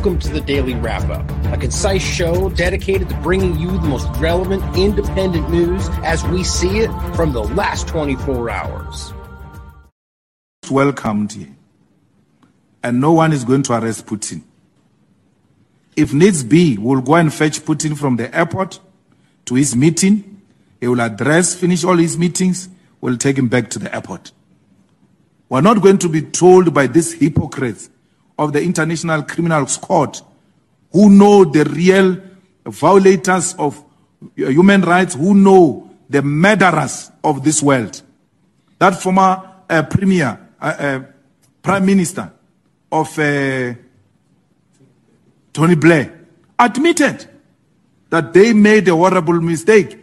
Welcome to the Daily Wrap Up, a concise show dedicated to bringing you the most relevant independent news as we see it from the last 24 hours. Welcomed here, and no one is going to arrest Putin. If needs be, we'll go and fetch Putin from the airport to his meeting. He will address, finish all his meetings. We'll take him back to the airport. We're not going to be told by these hypocrites of the International Criminal Court who know the real violators of human rights, who know the murderers of this world. That former uh, premier, uh, uh, prime minister of uh, Tony Blair admitted that they made a horrible mistake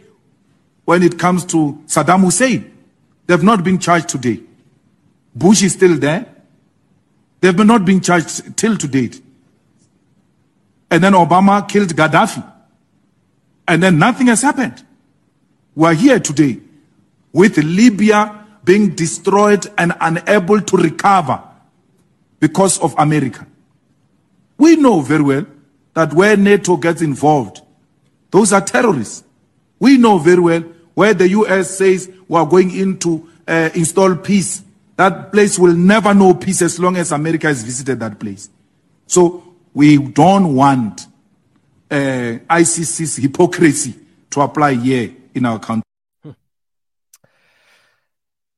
when it comes to Saddam Hussein. They've not been charged today. Bush is still there. They've not been charged till to date. And then Obama killed Gaddafi. And then nothing has happened. We're here today with Libya being destroyed and unable to recover because of America. We know very well that where NATO gets involved, those are terrorists. We know very well where the US says we are going in to uh, install peace that place will never know peace as long as America has visited that place. So we don't want uh, ICC's hypocrisy to apply here in our country.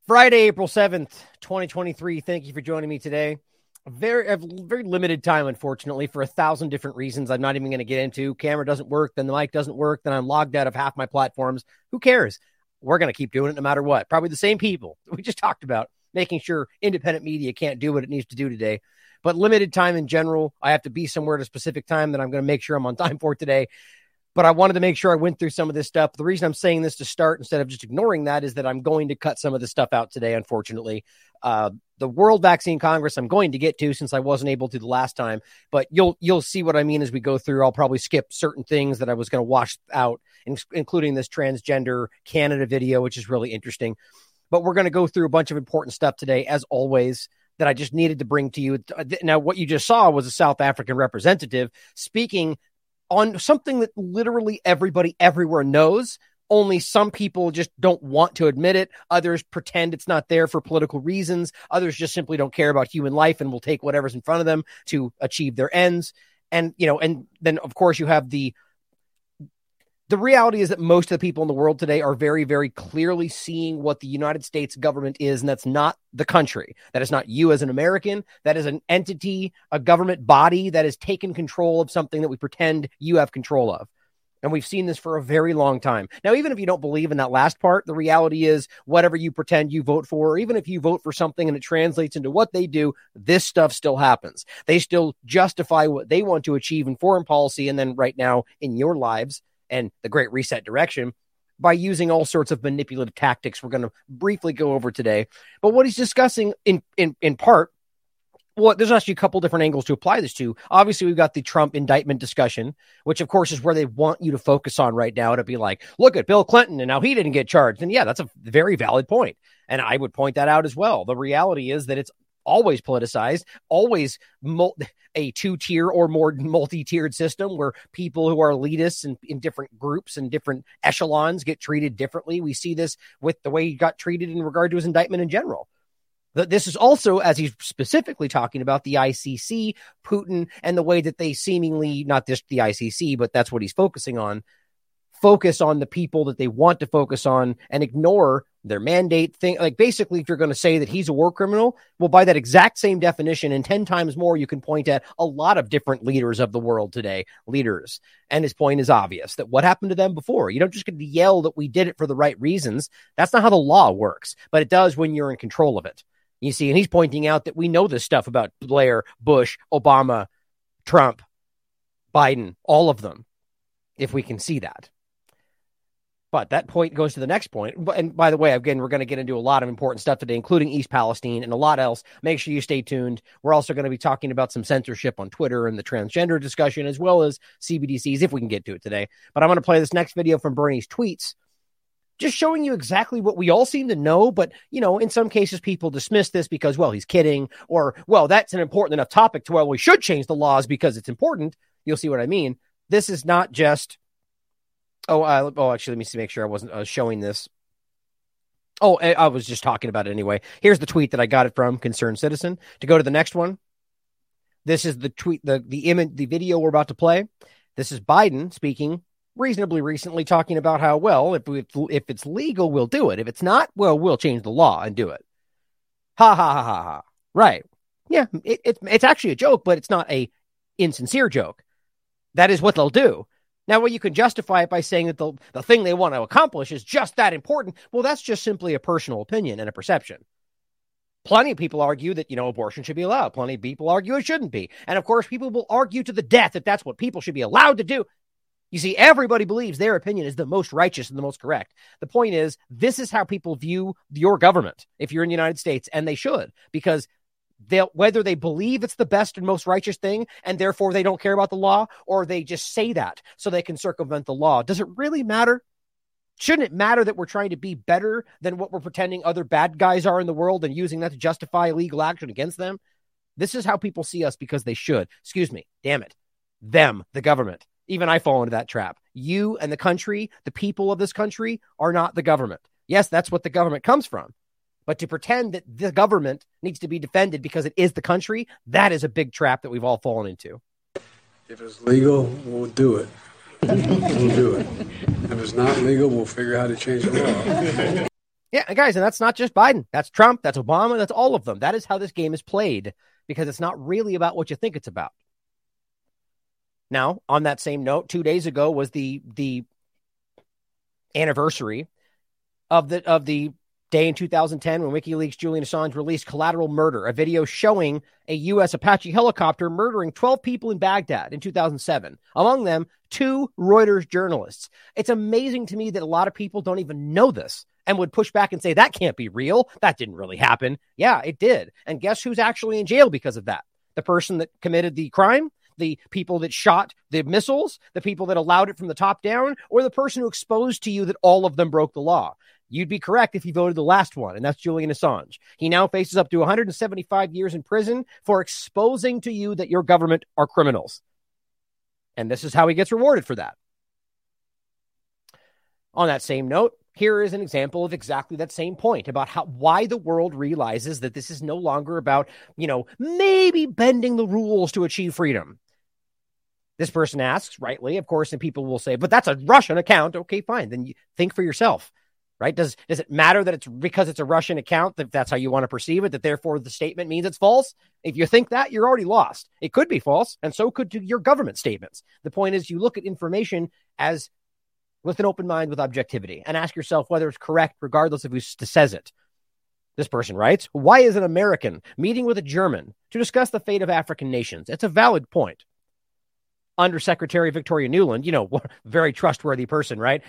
Friday, April 7th, 2023. Thank you for joining me today. Very, very limited time, unfortunately, for a thousand different reasons I'm not even going to get into. Camera doesn't work, then the mic doesn't work, then I'm logged out of half my platforms. Who cares? We're going to keep doing it no matter what. Probably the same people we just talked about making sure independent media can't do what it needs to do today. But limited time in general, I have to be somewhere at a specific time that I'm going to make sure I'm on time for today. But I wanted to make sure I went through some of this stuff. The reason I'm saying this to start instead of just ignoring that is that I'm going to cut some of this stuff out today, unfortunately. Uh, the World Vaccine Congress I'm going to get to since I wasn't able to the last time, but you'll you'll see what I mean as we go through. I'll probably skip certain things that I was going to wash out, including this transgender Canada video, which is really interesting. But we're going to go through a bunch of important stuff today, as always, that I just needed to bring to you. Now, what you just saw was a South African representative speaking on something that literally everybody everywhere knows. Only some people just don't want to admit it. Others pretend it's not there for political reasons. Others just simply don't care about human life and will take whatever's in front of them to achieve their ends. And, you know, and then of course you have the the reality is that most of the people in the world today are very, very clearly seeing what the United States government is, and that's not the country. That is not you as an American. That is an entity, a government body that has taken control of something that we pretend you have control of. And we've seen this for a very long time. Now, even if you don't believe in that last part, the reality is whatever you pretend you vote for, or even if you vote for something and it translates into what they do, this stuff still happens. They still justify what they want to achieve in foreign policy and then right now in your lives and the Great Reset direction by using all sorts of manipulative tactics we're going to briefly go over today. But what he's discussing in in in part well, there's actually a couple different angles to apply this to. Obviously, we've got the Trump indictment discussion, which of course is where they want you to focus on right now to be like, look at Bill Clinton and now he didn't get charged. And yeah, that's a very valid point. And I would point that out as well. The reality is that it's always politicized, always mul- a two tier or more multi tiered system where people who are elitists and in different groups and different echelons get treated differently. We see this with the way he got treated in regard to his indictment in general. This is also, as he's specifically talking about, the ICC, Putin, and the way that they seemingly, not just the ICC, but that's what he's focusing on, focus on the people that they want to focus on and ignore their mandate thing. Like basically, if you're going to say that he's a war criminal, well, by that exact same definition and 10 times more, you can point at a lot of different leaders of the world today, leaders. And his point is obvious that what happened to them before, you don't just get to yell that we did it for the right reasons. That's not how the law works, but it does when you're in control of it. You see, and he's pointing out that we know this stuff about Blair, Bush, Obama, Trump, Biden, all of them, if we can see that. But that point goes to the next point. And by the way, again, we're going to get into a lot of important stuff today, including East Palestine and a lot else. Make sure you stay tuned. We're also going to be talking about some censorship on Twitter and the transgender discussion, as well as CBDCs, if we can get to it today. But I'm going to play this next video from Bernie's tweets just showing you exactly what we all seem to know. But, you know, in some cases, people dismiss this because, well, he's kidding, or, well, that's an important enough topic to where we should change the laws because it's important. You'll see what I mean. This is not just, oh, uh, oh, actually, let me see, make sure I wasn't uh, showing this. Oh, I was just talking about it anyway. Here's the tweet that I got it from Concerned Citizen. To go to the next one, this is the tweet, the the image, the video we're about to play. This is Biden speaking reasonably recently talking about how well if we, if it's legal we'll do it if it's not well we'll change the law and do it ha ha ha ha ha right yeah it, it's actually a joke but it's not a insincere joke that is what they'll do now well you can justify it by saying that the, the thing they want to accomplish is just that important well that's just simply a personal opinion and a perception Plenty of people argue that, you know, abortion should be allowed. Plenty of people argue it shouldn't be. And of course, people will argue to the death that that's what people should be allowed to do. You see, everybody believes their opinion is the most righteous and the most correct. The point is, this is how people view your government if you're in the United States, and they should, because they'll whether they believe it's the best and most righteous thing, and therefore they don't care about the law, or they just say that so they can circumvent the law. Does it really matter? Shouldn't it matter that we're trying to be better than what we're pretending other bad guys are in the world and using that to justify legal action against them? This is how people see us because they should. Excuse me. Damn it. Them, the government. Even I fall into that trap. You and the country, the people of this country, are not the government. Yes, that's what the government comes from. But to pretend that the government needs to be defended because it is the country, that is a big trap that we've all fallen into. If it's legal, we'll do it. we'll do it. If it's not legal, we'll figure out how to change the law. Yeah, guys, and that's not just Biden. That's Trump. That's Obama. That's all of them. That is how this game is played because it's not really about what you think it's about. Now, on that same note, two days ago was the the anniversary of the of the day in 2010 when WikiLeaks Julian Assange released Collateral Murder, a video showing a U.S. Apache helicopter murdering 12 people in Baghdad in 2007, among them two Reuters journalists. It's amazing to me that a lot of people don't even know this and would push back and say that can't be real. That didn't really happen. Yeah, it did. And guess who's actually in jail because of that? The person that committed the crime the people that shot the missiles, the people that allowed it from the top down, or the person who exposed to you that all of them broke the law. You'd be correct if you voted the last one, and that's Julian Assange. He now faces up to 175 years in prison for exposing to you that your government are criminals. And this is how he gets rewarded for that. On that same note, here is an example of exactly that same point about how why the world realizes that this is no longer about, you know, maybe bending the rules to achieve freedom. This person asks, rightly, of course, and people will say, but that's a Russian account. Okay, fine. Then you think for yourself, right? Does does it matter that it's because it's a Russian account that that's how you want to perceive it, that therefore the statement means it's false? If you think that, you're already lost. It could be false, and so could your government statements. The point is you look at information as with an open mind with objectivity and ask yourself whether it's correct, regardless of who says it. This person writes, Why is an American meeting with a German to discuss the fate of African nations? It's a valid point. Undersecretary Victoria Nuland, you know, very trustworthy person, right?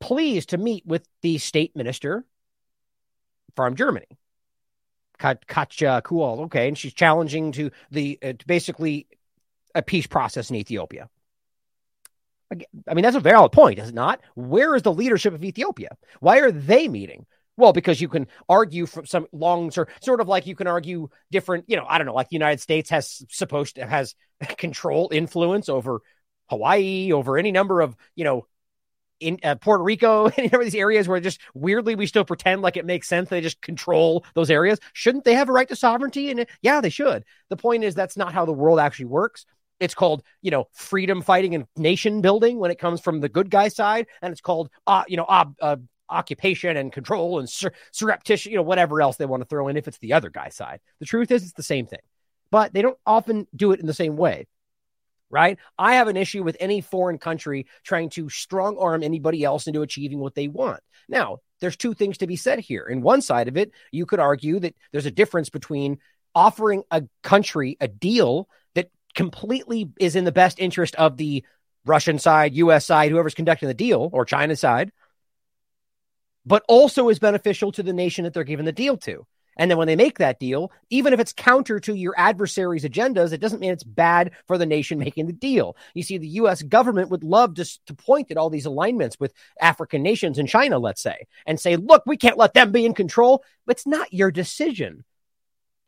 Pleased to meet with the state minister from Germany. Katja Kuhl, okay, and she's challenging to the uh, to basically a peace process in Ethiopia. I mean, that's a valid point, is it not? Where is the leadership of Ethiopia? Why are they meeting? Well, because you can argue from some long sort sort of like you can argue different, you know, I don't know, like the United States has supposed to has control influence over Hawaii, over any number of, you know, in uh, Puerto Rico, any of these areas where just weirdly we still pretend like it makes sense. They just control those areas. Shouldn't they have a right to sovereignty? And yeah, they should. The point is that's not how the world actually works. It's called, you know, freedom fighting and nation building when it comes from the good guy side, and it's called, uh, you know, uh, uh, occupation and control and sur- surreptitious, you know, whatever else they want to throw in if it's the other guy's side. The truth is, it's the same thing, but they don't often do it in the same way. Right. I have an issue with any foreign country trying to strong arm anybody else into achieving what they want. Now, there's two things to be said here. In one side of it, you could argue that there's a difference between offering a country a deal that completely is in the best interest of the Russian side, US side, whoever's conducting the deal, or China side, but also is beneficial to the nation that they're giving the deal to. And then when they make that deal, even if it's counter to your adversary's agendas, it doesn't mean it's bad for the nation making the deal. You see, the US government would love to, to point at all these alignments with African nations and China, let's say, and say, look, we can't let them be in control. But it's not your decision.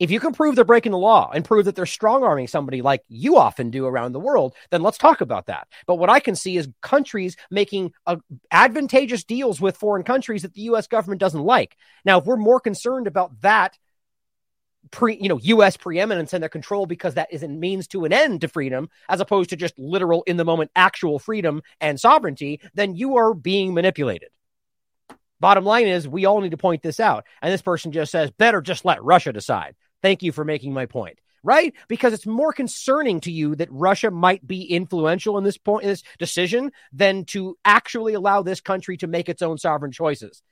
If you can prove they're breaking the law and prove that they're strong arming somebody like you often do around the world, then let's talk about that. But what I can see is countries making uh, advantageous deals with foreign countries that the U.S. government doesn't like. Now, if we're more concerned about that, pre, you know, U.S. preeminence and their control because that is a means to an end to freedom, as opposed to just literal in the moment actual freedom and sovereignty, then you are being manipulated. Bottom line is, we all need to point this out. And this person just says, better just let Russia decide. Thank you for making my point. Right? Because it's more concerning to you that Russia might be influential in this point, in this decision, than to actually allow this country to make its own sovereign choices.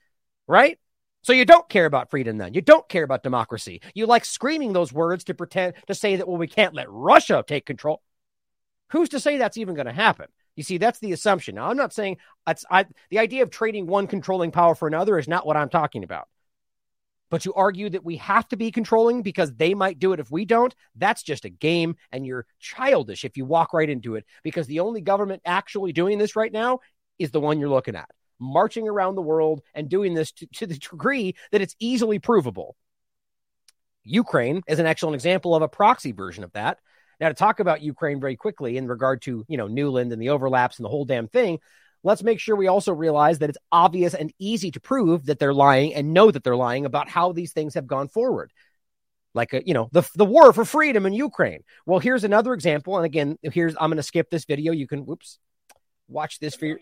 Right? So you don't care about freedom then. You don't care about democracy. You like screaming those words to pretend to say that, well, we can't let Russia take control. Who's to say that's even going to happen? You see, that's the assumption. Now, I'm not saying that's I, the idea of trading one controlling power for another is not what I'm talking about. But you argue that we have to be controlling because they might do it if we don't. That's just a game, and you're childish if you walk right into it because the only government actually doing this right now is the one you're looking at, marching around the world and doing this to, to the degree that it's easily provable. Ukraine is an excellent example of a proxy version of that. Now, to talk about Ukraine very quickly in regard to, you know, Nuland and the overlaps and the whole damn thing, let's make sure we also realize that it's obvious and easy to prove that they're lying and know that they're lying about how these things have gone forward. Like, a, uh, you know, the, the war for freedom in Ukraine. Well, here's another example. And again, here's, I'm going to skip this video. You can, whoops, watch this for your,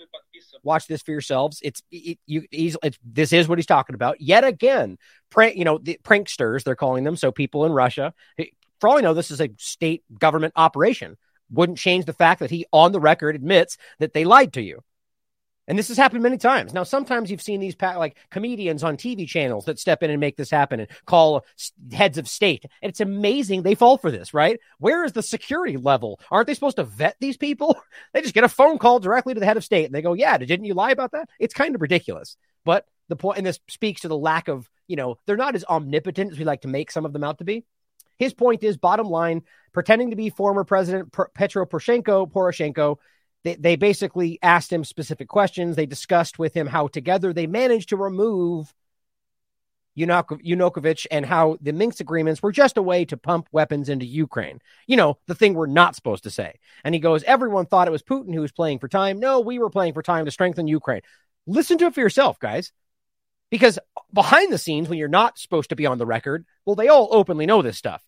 watch this for yourselves. It's, it, you, he's, it's, this is what he's talking about. Yet again, prank, you know, the pranksters, they're calling them. So people in Russia, for all I know, this is a state government operation. Wouldn't change the fact that he, on the record, admits that they lied to you. And this has happened many times. Now, sometimes you've seen these like comedians on TV channels that step in and make this happen and call heads of state. And it's amazing they fall for this, right? Where is the security level? Aren't they supposed to vet these people? They just get a phone call directly to the head of state and they go, Yeah, didn't you lie about that? It's kind of ridiculous. But the point, and this speaks to the lack of, you know, they're not as omnipotent as we like to make some of them out to be. His point is bottom line, pretending to be former President Petro Poroshenko, Poroshenko, they, they basically asked him specific questions. They discussed with him how together they managed to remove Yanukovych and how the Minsk agreements were just a way to pump weapons into Ukraine. You know, the thing we're not supposed to say. And he goes, everyone thought it was Putin who was playing for time. No, we were playing for time to strengthen Ukraine. Listen to it for yourself, guys. Because behind the scenes, when you're not supposed to be on the record, well, they all openly know this stuff.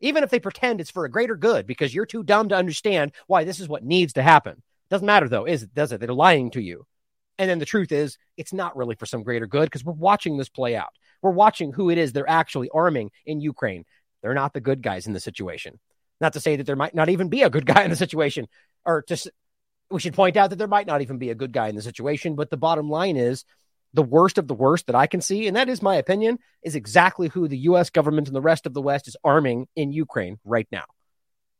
Even if they pretend it's for a greater good because you're too dumb to understand why this is what needs to happen. Doesn't matter though, is it? Does it? They're lying to you. And then the truth is, it's not really for some greater good because we're watching this play out. We're watching who it is they're actually arming in Ukraine. They're not the good guys in the situation. Not to say that there might not even be a good guy in the situation, or to we should point out that there might not even be a good guy in the situation. But the bottom line is the worst of the worst that I can see, and that is my opinion, is exactly who the U.S. government and the rest of the West is arming in Ukraine right now.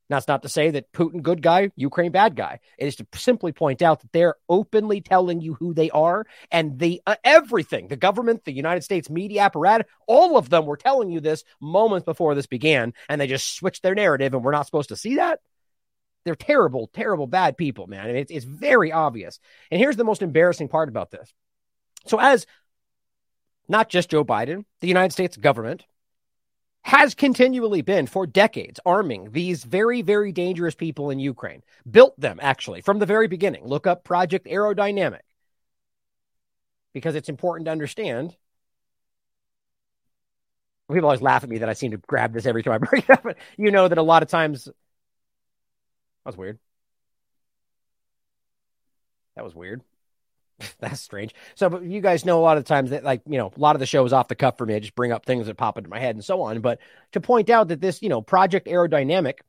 That's not to say that Putin good guy, Ukraine bad guy. It is to simply point out that they're openly telling you who they are, and the uh, everything, the government, the United States media apparatus, all of them were telling you this moments before this began, and they just switched their narrative, and we're not supposed to see that. They're terrible, terrible, bad people, man. And it's, it's very obvious. And here's the most embarrassing part about this. So, as not just Joe Biden, the United States government, has continually been for decades arming these very, very dangerous people in Ukraine. Built them, actually, from the very beginning. Look up Project Aerodynamic because it's important to understand. People always laugh at me that I seem to grab this every time I bring it up, but you know that a lot of times. That was weird. That was weird. That's strange. So, but you guys know a lot of times that, like, you know, a lot of the show is off the cuff for me. I just bring up things that pop into my head and so on. But to point out that this, you know, Project Aerodynamic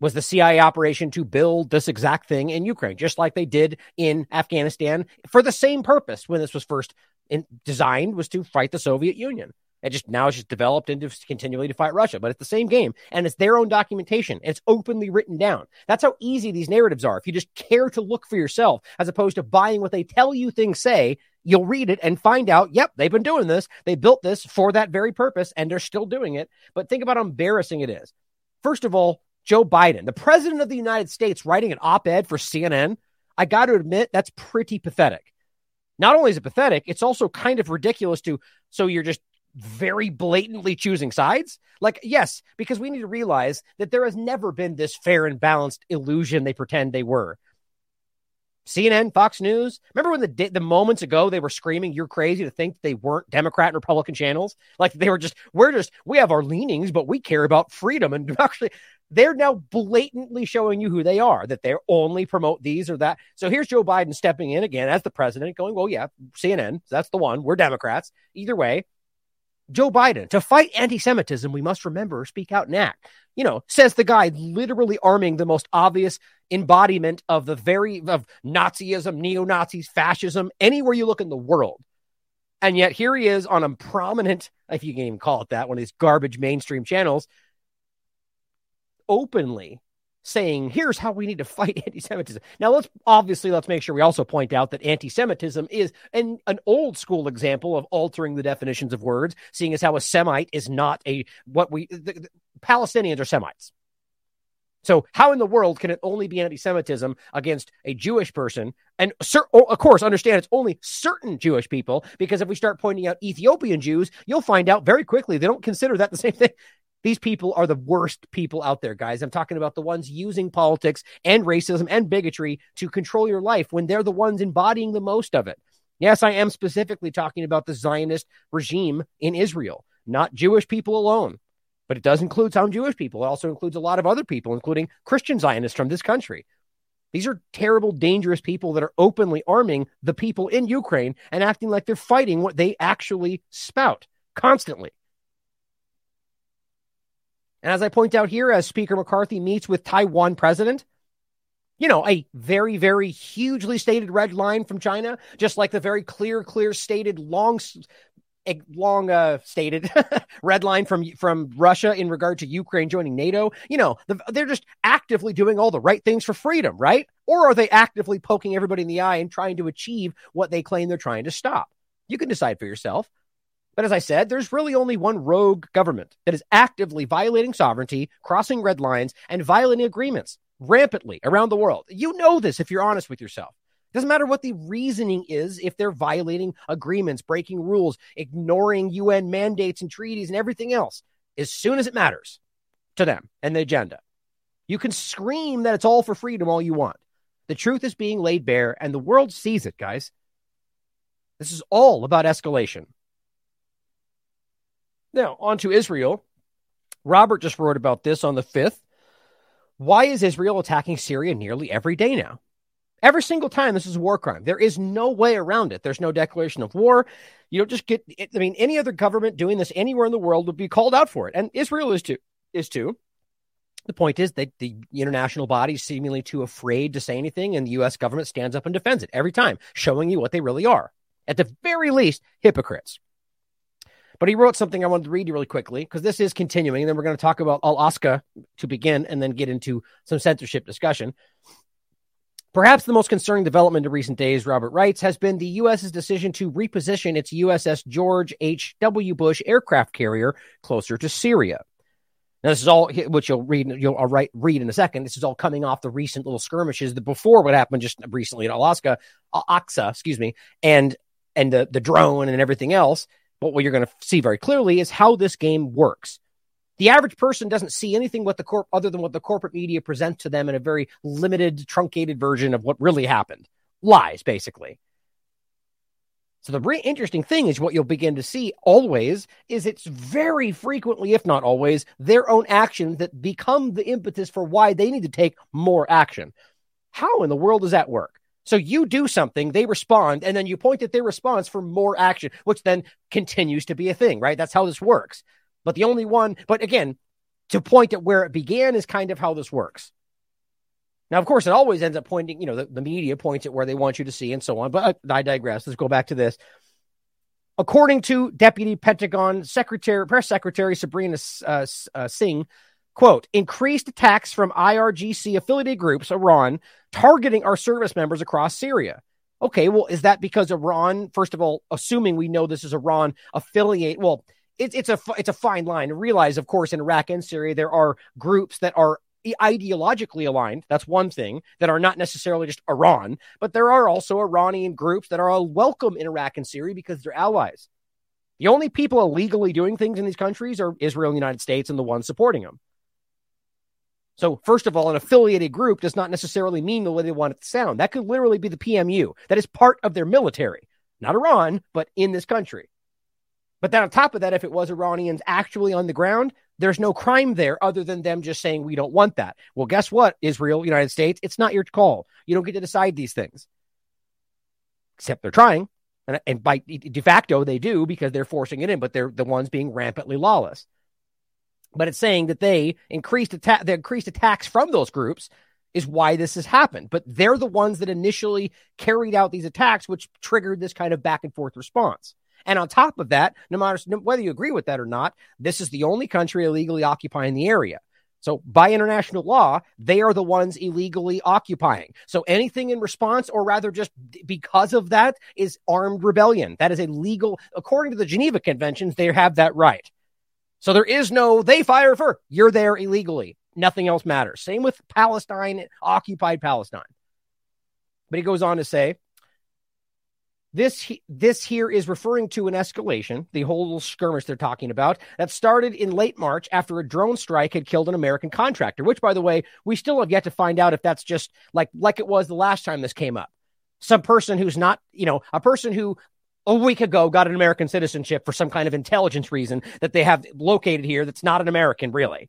was the CIA operation to build this exact thing in Ukraine, just like they did in Afghanistan for the same purpose when this was first in, designed was to fight the Soviet Union. It just now it's just developed into continually to fight Russia, but it's the same game and it's their own documentation. And it's openly written down. That's how easy these narratives are. If you just care to look for yourself, as opposed to buying what they tell you things say, you'll read it and find out, yep, they've been doing this. They built this for that very purpose and they're still doing it. But think about how embarrassing it is. First of all, Joe Biden, the president of the United States, writing an op ed for CNN. I got to admit, that's pretty pathetic. Not only is it pathetic, it's also kind of ridiculous to, so you're just very blatantly choosing sides? Like, yes, because we need to realize that there has never been this fair and balanced illusion they pretend they were. CNN, Fox News. Remember when the the moments ago they were screaming, "You're crazy to think they weren't Democrat and Republican channels." Like they were just, we're just, we have our leanings, but we care about freedom. And actually, they're now blatantly showing you who they are. That they only promote these or that. So here's Joe Biden stepping in again as the president, going, "Well, yeah, CNN, that's the one. We're Democrats. Either way, Joe Biden, to fight anti Semitism, we must remember, speak out and act. You know, says the guy literally arming the most obvious embodiment of the very of Nazism, neo Nazis, fascism, anywhere you look in the world. And yet here he is on a prominent, if you can even call it that, one of these garbage mainstream channels, openly saying, here's how we need to fight anti Semitism. Now, let's obviously let's make sure we also point out that anti Semitism is an, an old school example of altering the definitions of words, seeing as how a Semite is not a what we the, the, Palestinians are Semites. So, how in the world can it only be anti Semitism against a Jewish person? And of course, understand it's only certain Jewish people, because if we start pointing out Ethiopian Jews, you'll find out very quickly they don't consider that the same thing. These people are the worst people out there, guys. I'm talking about the ones using politics and racism and bigotry to control your life when they're the ones embodying the most of it. Yes, I am specifically talking about the Zionist regime in Israel, not Jewish people alone, but it does include some Jewish people. It also includes a lot of other people, including Christian Zionists from this country. These are terrible, dangerous people that are openly arming the people in Ukraine and acting like they're fighting what they actually spout constantly. And as I point out here, as Speaker McCarthy meets with Taiwan president, you know, a very, very hugely stated red line from China, just like the very clear, clear stated long, long uh, stated red line from from Russia in regard to Ukraine joining NATO. You know, the, they're just actively doing all the right things for freedom, right? Or are they actively poking everybody in the eye and trying to achieve what they claim they're trying to stop? You can decide for yourself. But as I said, there's really only one rogue government that is actively violating sovereignty, crossing red lines, and violating agreements rampantly around the world. You know this if you're honest with yourself. It Doesn't matter what the reasoning is if they're violating agreements, breaking rules, ignoring UN mandates and treaties and everything else, as soon as it matters to them and the agenda. You can scream that it's all for freedom all you want. The truth is being laid bare, and the world sees it, guys. This is all about escalation. Now, on to Israel. Robert just wrote about this on the 5th. Why is Israel attacking Syria nearly every day now? Every single time, this is a war crime. There is no way around it. There's no declaration of war. You don't just get. I mean, any other government doing this anywhere in the world would be called out for it, and Israel is too. Is too. The point is that the international body is seemingly too afraid to say anything, and the U.S. government stands up and defends it every time, showing you what they really are. At the very least, hypocrites. But he wrote something I wanted to read you really quickly because this is continuing. And then we're going to talk about Al Aqsa to begin and then get into some censorship discussion. Perhaps the most concerning development in recent days, Robert writes, has been the U.S.'s decision to reposition its USS George H.W. Bush aircraft carrier closer to Syria. Now, this is all, which you'll read, you'll I'll write, read in a second. This is all coming off the recent little skirmishes the, before what happened just recently in Alaska, Aqsa, excuse me, and and the the drone and everything else. But what you're going to see very clearly is how this game works. The average person doesn't see anything what the corp other than what the corporate media present to them in a very limited, truncated version of what really happened. Lies, basically. So the really interesting thing is what you'll begin to see always is it's very frequently, if not always, their own actions that become the impetus for why they need to take more action. How in the world does that work? So you do something, they respond, and then you point at their response for more action, which then continues to be a thing, right? That's how this works. But the only one, but again, to point at where it began is kind of how this works. Now, of course, it always ends up pointing, you know, the, the media points at where they want you to see and so on. But I digress. Let's go back to this. According to Deputy Pentagon Secretary, Press Secretary Sabrina uh, uh, Singh, Quote, increased attacks from IRGC affiliated groups, Iran, targeting our service members across Syria. Okay, well, is that because Iran, first of all, assuming we know this is Iran affiliate, well, it's it's a it's a fine line realize, of course, in Iraq and Syria there are groups that are ideologically aligned. That's one thing that are not necessarily just Iran, but there are also Iranian groups that are welcome in Iraq and Syria because they're allies. The only people illegally doing things in these countries are Israel and the United States and the ones supporting them. So, first of all, an affiliated group does not necessarily mean the way they want it to sound. That could literally be the PMU. That is part of their military, not Iran, but in this country. But then on top of that, if it was Iranians actually on the ground, there's no crime there other than them just saying we don't want that. Well, guess what, Israel, United States, it's not your call. You don't get to decide these things. Except they're trying. And, and by de facto, they do because they're forcing it in, but they're the ones being rampantly lawless. But it's saying that they increased attack, the increased attacks from those groups is why this has happened. But they're the ones that initially carried out these attacks, which triggered this kind of back and forth response. And on top of that, no matter whether you agree with that or not, this is the only country illegally occupying the area. So, by international law, they are the ones illegally occupying. So, anything in response, or rather just because of that, is armed rebellion. That is a legal, according to the Geneva Conventions, they have that right. So, there is no, they fire for, you're there illegally. Nothing else matters. Same with Palestine, occupied Palestine. But he goes on to say, this this here is referring to an escalation, the whole skirmish they're talking about, that started in late March after a drone strike had killed an American contractor. Which, by the way, we still have yet to find out if that's just like like it was the last time this came up. Some person who's not, you know, a person who a week ago got an American citizenship for some kind of intelligence reason that they have located here that's not an American, really.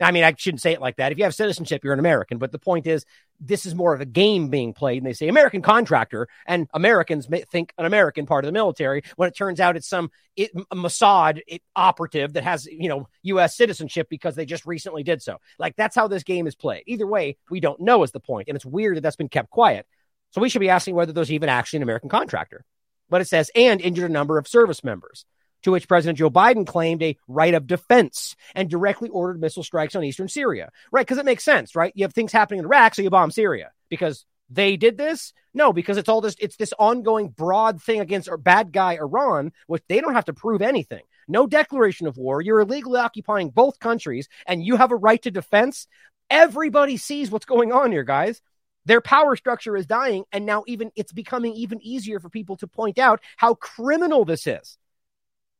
I mean, I shouldn't say it like that. If you have citizenship, you're an American. But the point is, this is more of a game being played. And they say American contractor, and Americans think an American part of the military when it turns out it's some it, Mossad it, operative that has, you know, U.S. citizenship because they just recently did so. Like, that's how this game is played. Either way, we don't know is the point. And it's weird that that's been kept quiet. So we should be asking whether there's even actually an American contractor. But it says, and injured a number of service members to which President Joe Biden claimed a right of defense and directly ordered missile strikes on eastern Syria. Right? Because it makes sense, right? You have things happening in Iraq, so you bomb Syria because they did this? No, because it's all this, it's this ongoing broad thing against our bad guy Iran, which they don't have to prove anything. No declaration of war. You're illegally occupying both countries and you have a right to defense. Everybody sees what's going on here, guys. Their power structure is dying, and now even it's becoming even easier for people to point out how criminal this is.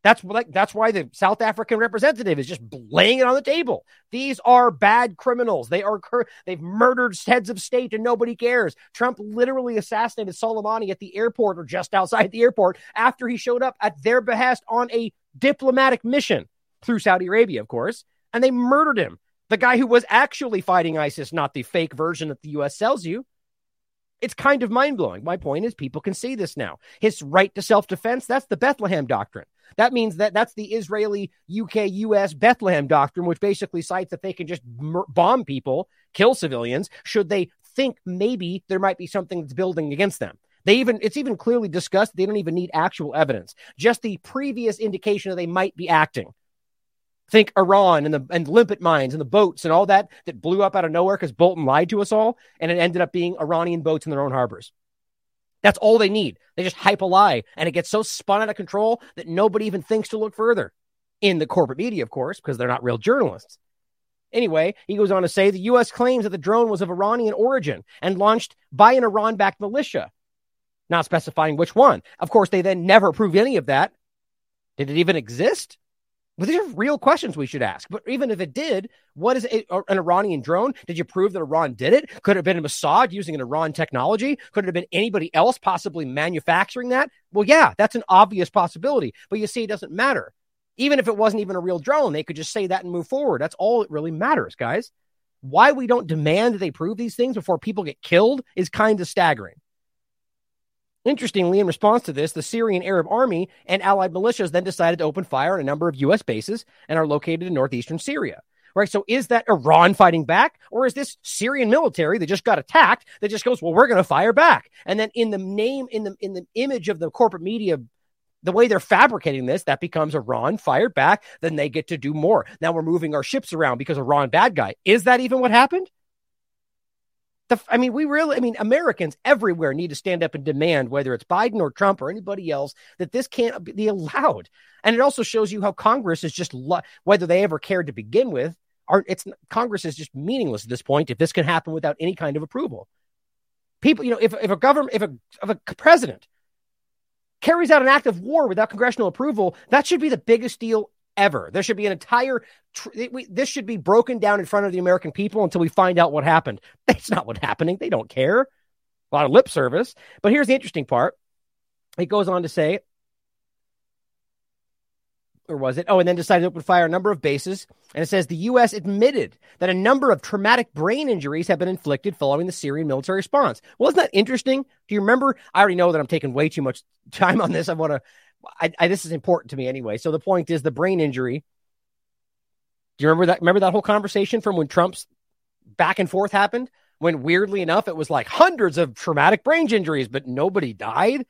That's like that's why the South African representative is just laying it on the table. These are bad criminals. They are they've murdered heads of state and nobody cares. Trump literally assassinated Soleimani at the airport or just outside the airport after he showed up at their behest on a diplomatic mission through Saudi Arabia, of course, and they murdered him. The guy who was actually fighting ISIS, not the fake version that the US sells you. It's kind of mind blowing. My point is, people can see this now. His right to self defense, that's the Bethlehem Doctrine. That means that that's the Israeli, UK, US Bethlehem Doctrine, which basically cites that they can just bomb people, kill civilians, should they think maybe there might be something that's building against them. They even it's even clearly discussed. They don't even need actual evidence, just the previous indication that they might be acting. Think Iran and the and limpet mines and the boats and all that that blew up out of nowhere because Bolton lied to us all, and it ended up being Iranian boats in their own harbors. That's all they need. They just hype a lie, and it gets so spun out of control that nobody even thinks to look further. In the corporate media, of course, because they're not real journalists. Anyway, he goes on to say the U.S. claims that the drone was of Iranian origin and launched by an Iran backed militia, not specifying which one. Of course, they then never prove any of that. Did it even exist? But these are real questions we should ask. But even if it did, what is it, an Iranian drone? Did you prove that Iran did it? Could it have been a Mossad using an Iran technology? Could it have been anybody else possibly manufacturing that? Well, yeah, that's an obvious possibility. But you see, it doesn't matter. Even if it wasn't even a real drone, they could just say that and move forward. That's all it really matters, guys. Why we don't demand that they prove these things before people get killed is kind of staggering. Interestingly, in response to this, the Syrian Arab Army and allied militias then decided to open fire on a number of U.S. bases and are located in northeastern Syria. Right. So is that Iran fighting back or is this Syrian military that just got attacked that just goes, well, we're going to fire back. And then in the name, in the, in the image of the corporate media, the way they're fabricating this, that becomes Iran fired back. Then they get to do more. Now we're moving our ships around because Iran bad guy. Is that even what happened? The, I mean, we really, I mean, Americans everywhere need to stand up and demand, whether it's Biden or Trump or anybody else, that this can't be allowed. And it also shows you how Congress is just, lo- whether they ever cared to begin with, are it's Congress is just meaningless at this point if this can happen without any kind of approval. People, you know, if, if a government, if a, if a president carries out an act of war without congressional approval, that should be the biggest deal ever. There should be an entire, tr- we, this should be broken down in front of the American people until we find out what happened. That's not what's happening. They don't care. A lot of lip service. But here's the interesting part. It goes on to say, or was it? Oh, and then decided to open fire a number of bases. And it says the U.S. admitted that a number of traumatic brain injuries have been inflicted following the Syrian military response. Well, isn't that interesting? Do you remember? I already know that I'm taking way too much time on this. I want to, I, I, this is important to me anyway. So the point is the brain injury. Do you remember that? Remember that whole conversation from when Trump's back and forth happened? When weirdly enough, it was like hundreds of traumatic brain injuries, but nobody died.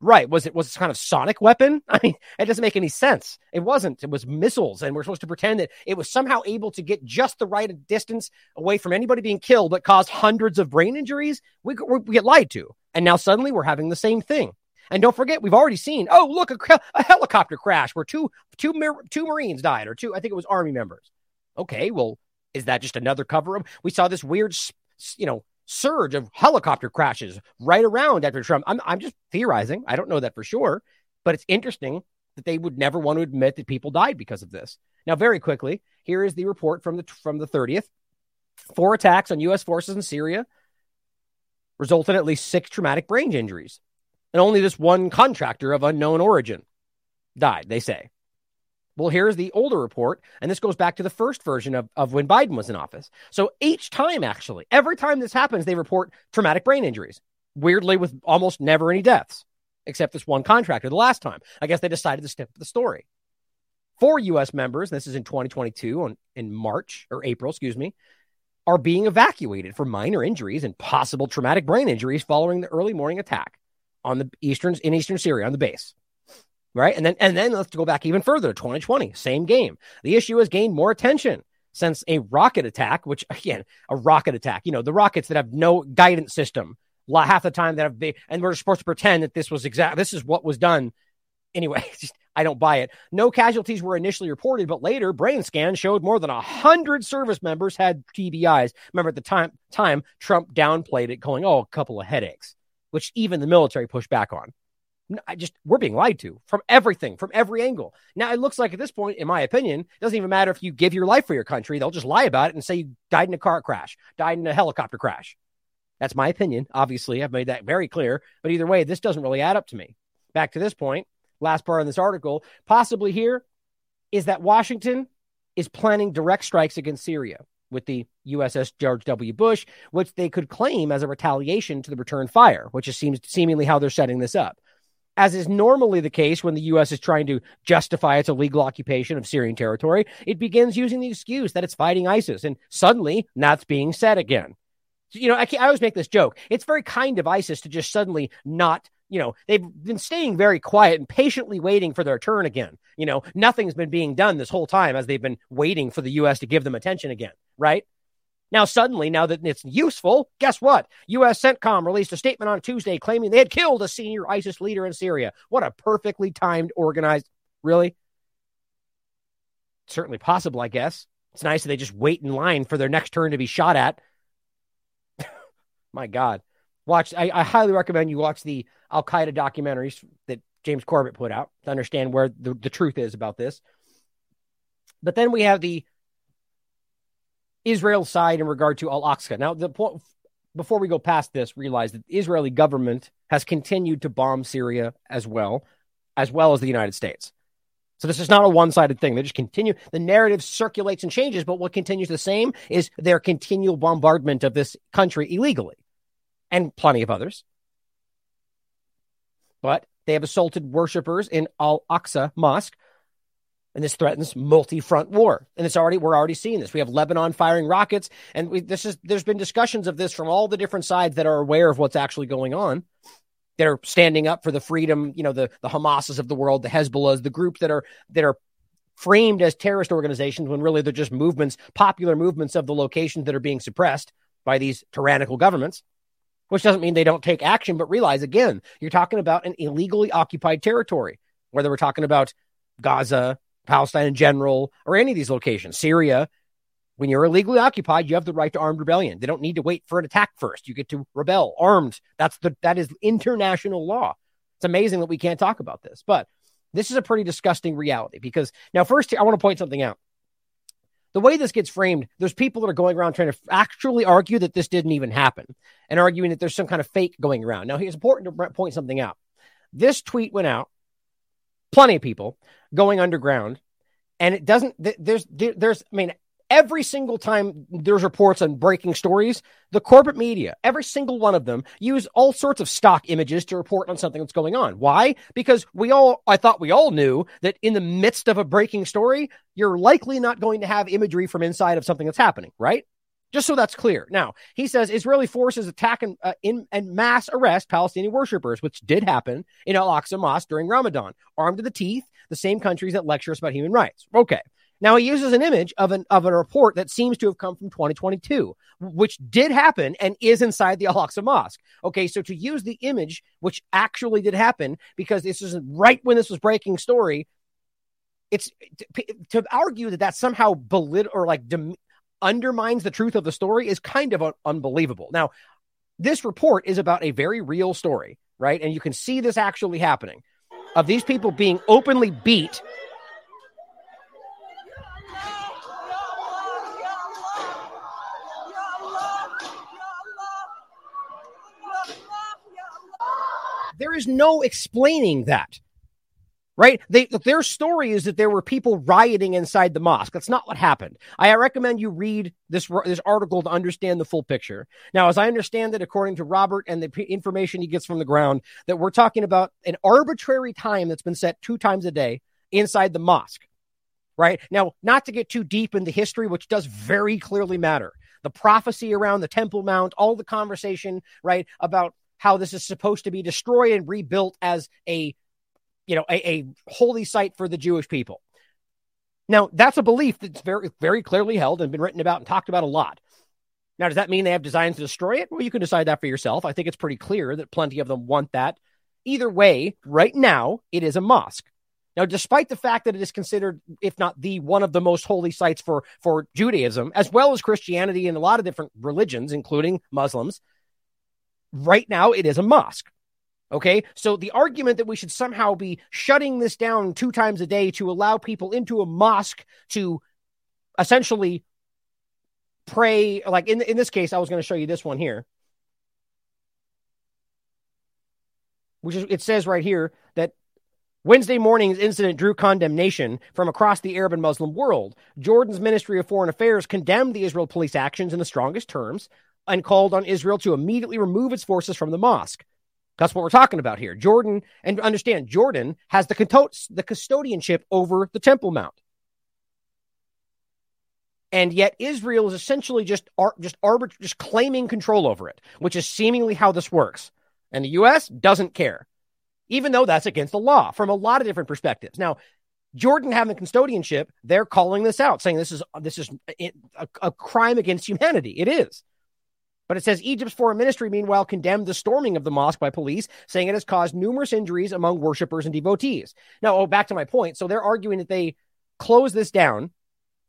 Right. Was it was it kind of sonic weapon? I mean, it doesn't make any sense. It wasn't. It was missiles, and we're supposed to pretend that it was somehow able to get just the right distance away from anybody being killed, but cause hundreds of brain injuries. We, we get lied to, and now suddenly we're having the same thing. And don't forget, we've already seen. Oh, look, a, a helicopter crash where two two two Marines died, or two. I think it was Army members. Okay, well, is that just another cover up? We saw this weird, you know, surge of helicopter crashes right around after Trump. I'm, I'm just theorizing. I don't know that for sure, but it's interesting that they would never want to admit that people died because of this. Now, very quickly, here is the report from the from the 30th. Four attacks on U.S. forces in Syria resulted in at least six traumatic brain injuries, and only this one contractor of unknown origin died. They say. Well, here's the older report, and this goes back to the first version of, of when Biden was in office. So each time, actually, every time this happens, they report traumatic brain injuries, weirdly, with almost never any deaths, except this one contractor the last time. I guess they decided to stick to the story. Four U.S. members, this is in 2022, on, in March or April, excuse me, are being evacuated for minor injuries and possible traumatic brain injuries following the early morning attack on the eastern in eastern Syria on the base right? And then and then let's go back even further, 2020, same game. The issue has gained more attention since a rocket attack, which again, a rocket attack, you know, the rockets that have no guidance system, half the time that have they, and we're supposed to pretend that this was exact, this is what was done. Anyway, just, I don't buy it. No casualties were initially reported, but later brain scans showed more than a hundred service members had TBIs. Remember at the time, time Trump downplayed it, calling, "Oh, a couple of headaches," which even the military pushed back on. I just we're being lied to from everything, from every angle. Now it looks like at this point, in my opinion, it doesn't even matter if you give your life for your country; they'll just lie about it and say you died in a car crash, died in a helicopter crash. That's my opinion. Obviously, I've made that very clear. But either way, this doesn't really add up to me. Back to this point, last part of this article, possibly here is that Washington is planning direct strikes against Syria with the USS George W. Bush, which they could claim as a retaliation to the return fire, which is seems seemingly how they're setting this up as is normally the case when the U.S. is trying to justify its illegal occupation of Syrian territory, it begins using the excuse that it's fighting ISIS. And suddenly, that's being said again. You know, I, I always make this joke. It's very kind of ISIS to just suddenly not, you know, they've been staying very quiet and patiently waiting for their turn again. You know, nothing's been being done this whole time as they've been waiting for the U.S. to give them attention again, right? Now, suddenly, now that it's useful, guess what? U.S. CENTCOM released a statement on Tuesday claiming they had killed a senior ISIS leader in Syria. What a perfectly timed, organized. Really? Certainly possible, I guess. It's nice that they just wait in line for their next turn to be shot at. My God. Watch, I, I, highly recommend you watch the Al Qaeda documentaries that James Corbett put out to understand where the, the truth is about this. But then we have the Israel's side in regard to Al Aqsa. Now, the point before we go past this, realize that the Israeli government has continued to bomb Syria as well, as well as the United States. So this is not a one-sided thing. They just continue. The narrative circulates and changes, but what continues the same is their continual bombardment of this country illegally, and plenty of others. But they have assaulted worshippers in Al Aqsa Mosque and this threatens multi-front war. And it's already we're already seeing this. We have Lebanon firing rockets, and we, this is there's been discussions of this from all the different sides that are aware of what's actually going on. They're standing up for the freedom, you know, the the Hamases of the world, the Hezbollahs, the groups that are that are framed as terrorist organizations when really they're just movements, popular movements of the locations that are being suppressed by these tyrannical governments, which doesn't mean they don't take action, but realize again, you're talking about an illegally occupied territory, whether we're talking about Gaza, Palestine in general, or any of these locations, Syria. When you're illegally occupied, you have the right to armed rebellion. They don't need to wait for an attack first. You get to rebel armed. That's the that is international law. It's amazing that we can't talk about this, but this is a pretty disgusting reality because now first I want to point something out. The way this gets framed, there's people that are going around trying to actually argue that this didn't even happen and arguing that there's some kind of fake going around. Now, it's important to point something out. This tweet went out, plenty of people going underground, and it doesn't, there's, there's, I mean, every single time there's reports on breaking stories, the corporate media, every single one of them use all sorts of stock images to report on something that's going on. Why? Because we all, I thought we all knew that in the midst of a breaking story, you're likely not going to have imagery from inside of something that's happening, right? Just so that's clear. Now, he says Israeli forces attack and, uh, in, and mass arrest Palestinian worshippers, which did happen in Al Aqsa Mosque during Ramadan, armed to the teeth, the same countries that lecture us about human rights. Okay. Now he uses an image of an of a report that seems to have come from 2022, which did happen and is inside the Al-Aqsa Mosque. Okay, so to use the image which actually did happen because this is right when this was breaking story, it's to, to argue that that somehow belittle or like dem- undermines the truth of the story is kind of un- unbelievable. Now, this report is about a very real story, right? And you can see this actually happening of these people being openly beat There is no explaining that. Right? They, their story is that there were people rioting inside the mosque. That's not what happened. I recommend you read this, this article to understand the full picture. Now, as I understand it, according to Robert and the information he gets from the ground, that we're talking about an arbitrary time that's been set two times a day inside the mosque. Right? Now, not to get too deep into history, which does very clearly matter. The prophecy around the Temple Mount, all the conversation, right, about how this is supposed to be destroyed and rebuilt as a you know a, a holy site for the Jewish people. Now, that's a belief that's very very clearly held and been written about and talked about a lot. Now, does that mean they have designs to destroy it? Well, you can decide that for yourself. I think it's pretty clear that plenty of them want that. Either way, right now, it is a mosque. Now, despite the fact that it is considered, if not the one of the most holy sites for, for Judaism, as well as Christianity and a lot of different religions, including Muslims, Right now, it is a mosque. Okay. So the argument that we should somehow be shutting this down two times a day to allow people into a mosque to essentially pray, like in, in this case, I was going to show you this one here, which is, it says right here that Wednesday morning's incident drew condemnation from across the Arab and Muslim world. Jordan's Ministry of Foreign Affairs condemned the Israel police actions in the strongest terms, and called on Israel to immediately remove its forces from the mosque. That's what we're talking about here. Jordan, and understand, Jordan has the, the custodianship over the Temple Mount. And yet Israel is essentially just ar- just arbit- just claiming control over it, which is seemingly how this works. And the US doesn't care. Even though that's against the law from a lot of different perspectives. Now, Jordan having custodianship, they're calling this out, saying this is this is a, a crime against humanity. It is. But it says Egypt's foreign ministry, meanwhile, condemned the storming of the mosque by police, saying it has caused numerous injuries among worshippers and devotees. Now, oh, back to my point. So they're arguing that they close this down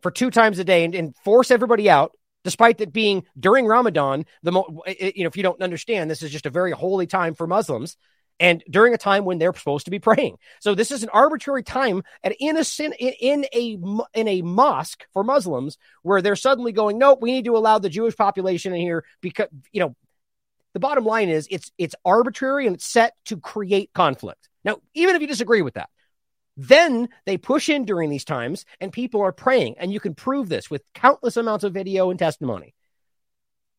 for two times a day and, and force everybody out, despite it being during Ramadan. The mo- you know, if you don't understand, this is just a very holy time for Muslims and during a time when they're supposed to be praying. So this is an arbitrary time at in a in a in a mosque for Muslims where they're suddenly going, nope, we need to allow the Jewish population in here because you know the bottom line is it's it's arbitrary and it's set to create conflict. Now, even if you disagree with that, then they push in during these times and people are praying, and you can prove this with countless amounts of video and testimony.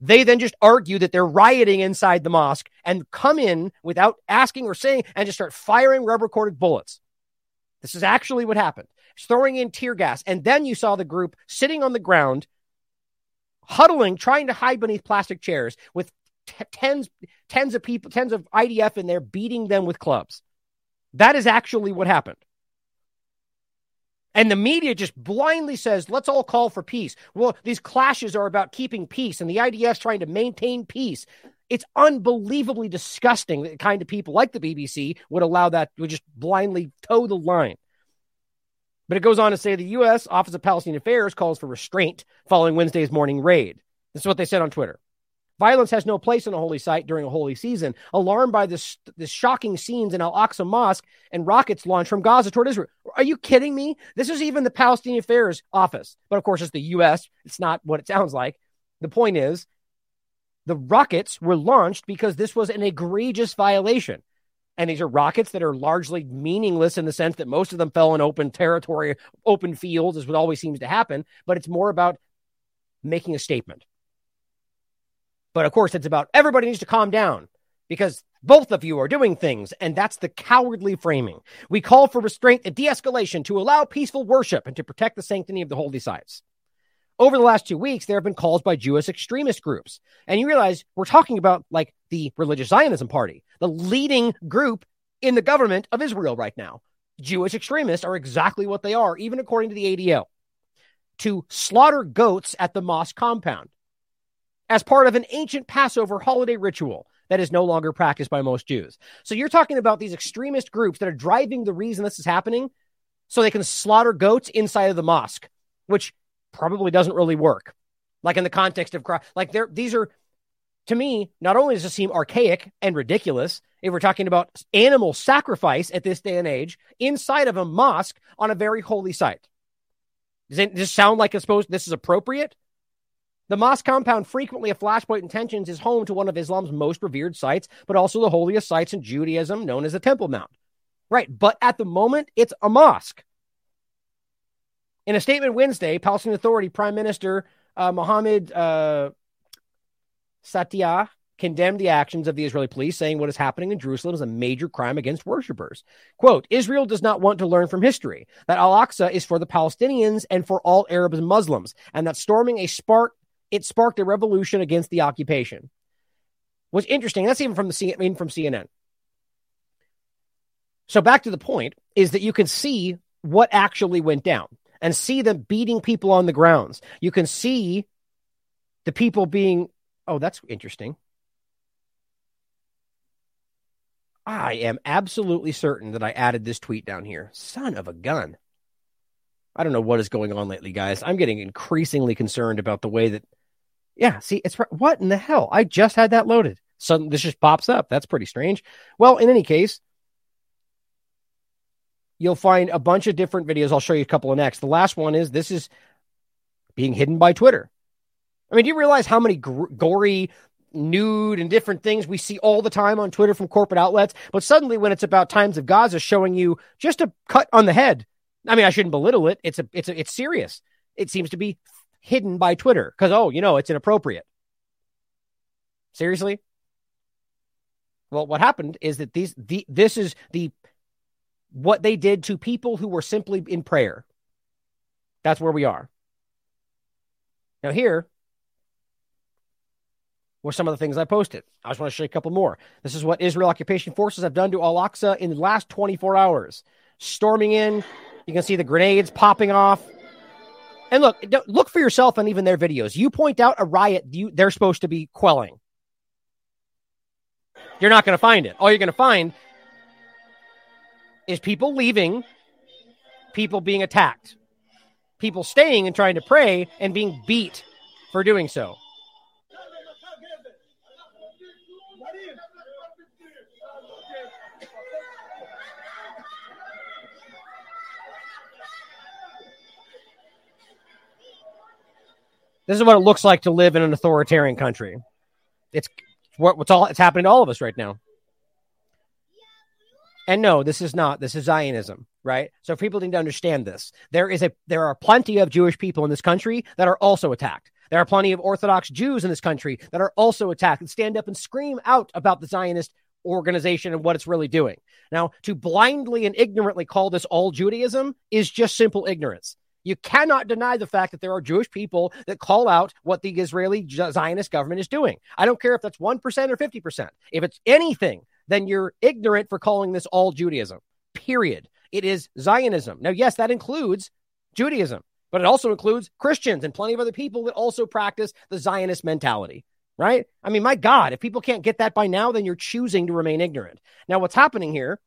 They then just argue that they're rioting inside the mosque and come in without asking or saying and just start firing rubber coated bullets. This is actually what happened. throwing in tear gas. And then you saw the group sitting on the ground, huddling, trying to hide beneath plastic chairs with t- tens, tens of people, tens of IDF in there beating them with clubs. That is actually what happened. And the media just blindly says, let's all call for peace. Well, these clashes are about keeping peace, and the IDF's trying to maintain peace. It's unbelievably disgusting that kind of people like the BBC would allow that, would just blindly toe the line. But it goes on to say the U.S. Office of Palestinian Affairs calls for restraint following Wednesday's morning raid. This is what they said on Twitter. Violence has no place in a holy site during a holy season. Alarmed by this, this shocking scenes in Al Aqsa Mosque and rockets launched from Gaza toward Israel. Are you kidding me? This is even the Palestinian Affairs Office. But of course, it's the U.S. It's not what it sounds like. The point is, the rockets were launched because this was an egregious violation. And these are rockets that are largely meaningless in the sense that most of them fell in open territory, open fields, is what always seems to happen. But it's more about making a statement. But of course, it's about everybody needs to calm down because both of you are doing things, and that's the cowardly framing. We call for restraint and de escalation to allow peaceful worship and to protect the sanctity of the holy sites. Over the last two weeks, there have been calls by Jewish extremist groups. And you realize we're talking about like the religious Zionism party, the leading group in the government of Israel right now. Jewish extremists are exactly what they are, even according to the ADL, to slaughter goats at the mosque compound as part of an ancient Passover holiday ritual that is no longer practiced by most Jews. So you're talking about these extremist groups that are driving the reason this is happening so they can slaughter goats inside of the mosque, which probably doesn't really work. Like in the context of like there these are to me, not only does it seem archaic and ridiculous if we're talking about animal sacrifice at this day and age inside of a mosque on a very holy site. Does it just sound like it's supposed this is appropriate? The mosque compound, frequently a flashpoint in tensions, is home to one of Islam's most revered sites, but also the holiest sites in Judaism, known as the Temple Mount. Right. But at the moment, it's a mosque. In a statement Wednesday, Palestinian Authority Prime Minister uh, Mohammed uh, Shtayyeh condemned the actions of the Israeli police, saying what is happening in Jerusalem is a major crime against worshippers. Quote, Israel does not want to learn from history that Al Aqsa is for the Palestinians and for all Arabs and Muslims, and that storming a spark it sparked a revolution against the occupation. What's interesting, that's even from the mean, from CNN. So back to the point is that you can see what actually went down and see them beating people on the grounds. You can see the people being, oh, that's interesting. I am absolutely certain that I added this tweet down here. Son of a gun. I don't know what is going on lately, guys. I'm getting increasingly concerned about the way that yeah, see, it's what in the hell? I just had that loaded. Suddenly, this just pops up. That's pretty strange. Well, in any case, you'll find a bunch of different videos. I'll show you a couple of next. The last one is this is being hidden by Twitter. I mean, do you realize how many gr- gory, nude, and different things we see all the time on Twitter from corporate outlets? But suddenly, when it's about times of Gaza, showing you just a cut on the head. I mean, I shouldn't belittle it. It's a, it's a, it's serious. It seems to be hidden by Twitter because, oh, you know, it's inappropriate. Seriously? Well, what happened is that these the this is the what they did to people who were simply in prayer. That's where we are. Now here were some of the things I posted. I just want to show you a couple more. This is what Israel occupation forces have done to Al Aqsa in the last 24 hours. Storming in, you can see the grenades popping off. And look, look for yourself on even their videos. You point out a riot you, they're supposed to be quelling. You're not going to find it. All you're going to find is people leaving, people being attacked, people staying and trying to pray and being beat for doing so. This is what it looks like to live in an authoritarian country. It's what, what's all it's happening to all of us right now. And no, this is not. This is Zionism, right? So people need to understand this. There is a there are plenty of Jewish people in this country that are also attacked. There are plenty of Orthodox Jews in this country that are also attacked and stand up and scream out about the Zionist organization and what it's really doing. Now, to blindly and ignorantly call this all Judaism is just simple ignorance. You cannot deny the fact that there are Jewish people that call out what the Israeli Zionist government is doing. I don't care if that's 1% or 50%. If it's anything, then you're ignorant for calling this all Judaism, period. It is Zionism. Now, yes, that includes Judaism, but it also includes Christians and plenty of other people that also practice the Zionist mentality, right? I mean, my God, if people can't get that by now, then you're choosing to remain ignorant. Now, what's happening here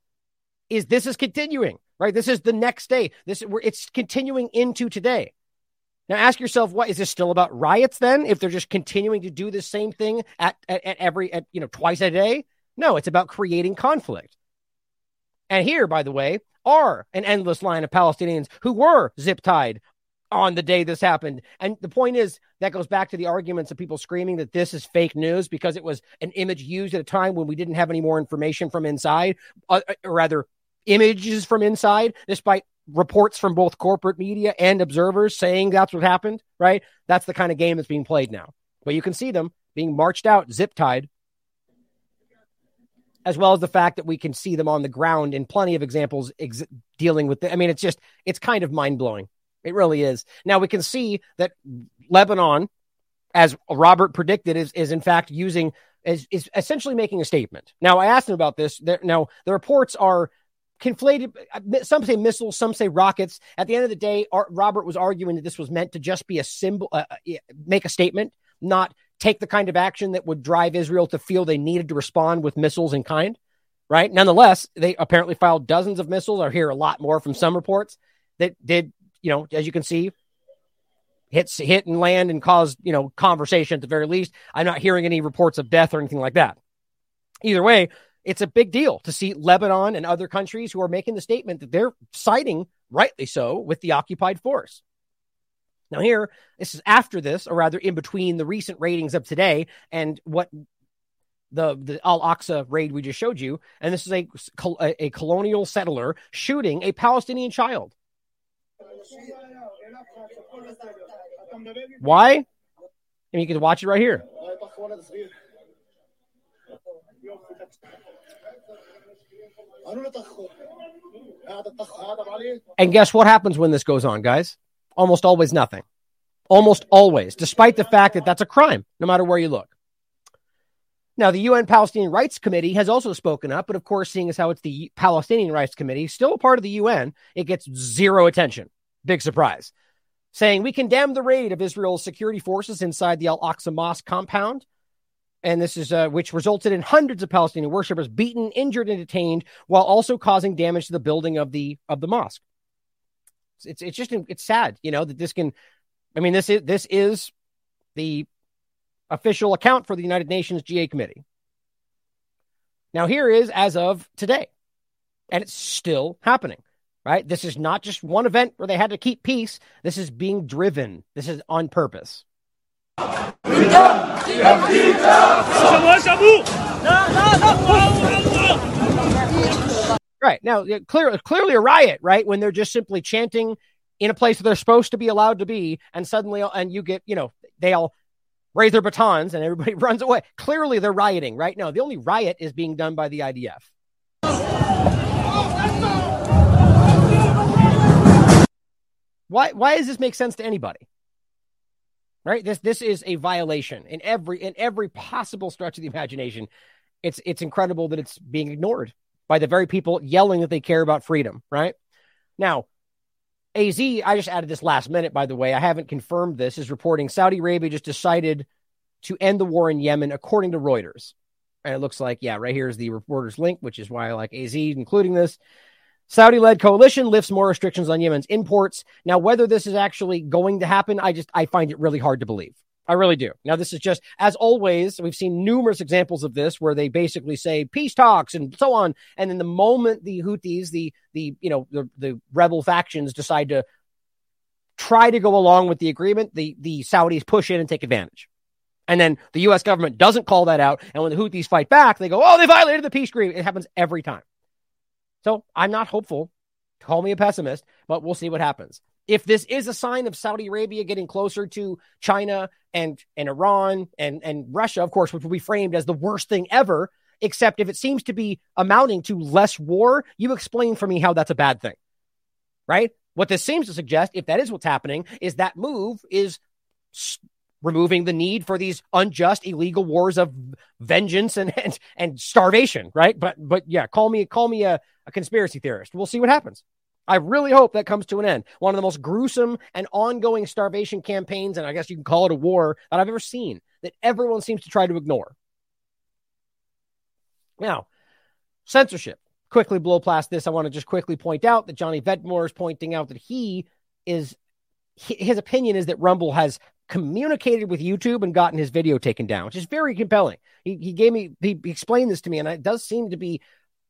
is this is continuing, right? This is the next day. This it's continuing into today. Now ask yourself, what is this still about riots then? If they're just continuing to do the same thing at, at, at every at you know twice a day? No, it's about creating conflict. And here, by the way, are an endless line of Palestinians who were zip tied on the day this happened. And the point is, that goes back to the arguments of people screaming that this is fake news because it was an image used at a time when we didn't have any more information from inside, uh, or rather, images from inside, despite reports from both corporate media and observers saying that's what happened, right? That's the kind of game that's being played now. But you can see them being marched out, zip tied, as well as the fact that we can see them on the ground in plenty of examples ex- dealing with it. I mean, it's just, it's kind of mind blowing. It really is. Now we can see that Lebanon, as Robert predicted, is, is in fact using, is, is essentially making a statement. Now I asked him about this. There, now the reports are conflated. Some say missiles, some say rockets. At the end of the day, Robert was arguing that this was meant to just be a symbol, uh, uh make a statement, not take the kind of action that would drive Israel to feel they needed to respond with missiles in kind. Right. Nonetheless, they apparently filed dozens of missiles. I hear a lot more from some reports that did, you know, as you can see, hits hit and land and cause, you know, conversation at the very least. I'm not hearing any reports of death or anything like that. Either way, it's a big deal to see Lebanon and other countries who are making the statement that they're siding, rightly so, with the occupied force. Now, here, this is after this, or rather in between the recent ratings of today and what the, the Al Aqsa raid we just showed you. And this is a, a, colonial settler shooting a Palestinian child. Why? And you can watch it right here. And guess what happens when this goes on, guys? Almost always nothing. Almost always, despite the fact that that's a crime, no matter where you look. Now, the UN Palestinian Rights Committee has also spoken up, but of course, seeing as how it's the Palestinian Rights Committee, still a part of the UN, it gets zero attention. Big surprise. Saying we condemn the raid of Israel's security forces inside the Al Aqsa Mosque compound and this is uh, which resulted in hundreds of Palestinian worshippers beaten, injured, and detained, while also causing damage to the building of the of the mosque. It's it's just it's sad, you know, that this can. I mean, this is this is the official account for the United Nations GA committee. Now, here is as of today, and it's still happening. Right, this is not just one event where they had to keep peace. This is being driven. This is on purpose. Right now, clear, clearly a riot, right? When they're just simply chanting in a place they're supposed to be allowed to be, and suddenly, and you get, you know, they all raise their batons and everybody runs away. Clearly, they're rioting, right? now. the only riot is being done by the IDF. Why? Why does this make sense to anybody? Right? This this is a violation in every in every possible stretch of the imagination. It's it's incredible that it's being ignored by the very people yelling that they care about freedom, right? Now, AZ, I just added this last minute, by the way. I haven't confirmed this, is reporting Saudi Arabia just decided to end the war in Yemen, according to Reuters. And it looks like, yeah, right here is the reporter's link, which is why I like AZ including this. Saudi led coalition lifts more restrictions on Yemen's imports. Now, whether this is actually going to happen, I just, I find it really hard to believe. I really do. Now, this is just, as always, we've seen numerous examples of this where they basically say peace talks and so on. And then the moment the Houthis, the, the, you know, the, the rebel factions decide to try to go along with the agreement, the, the Saudis push in and take advantage. And then the U.S. government doesn't call that out. And when the Houthis fight back, they go, oh, they violated the peace agreement. It happens every time. So I'm not hopeful. Call me a pessimist, but we'll see what happens. If this is a sign of Saudi Arabia getting closer to China and, and Iran and, and Russia, of course, which will be framed as the worst thing ever, except if it seems to be amounting to less war, you explain for me how that's a bad thing, right? What this seems to suggest, if that is what's happening, is that move is removing the need for these unjust illegal wars of vengeance and and, and starvation right but but yeah call me call me a, a conspiracy theorist we'll see what happens I really hope that comes to an end. One of the most gruesome and ongoing starvation campaigns, and I guess you can call it a war, that I've ever seen, that everyone seems to try to ignore. Now, censorship. Quickly blow past this. I want to just quickly point out that Johnny Vedmore is pointing out that he is, his opinion is that Rumble has communicated with YouTube and gotten his video taken down, which is very compelling. He, he gave me, he explained this to me, and it does seem to be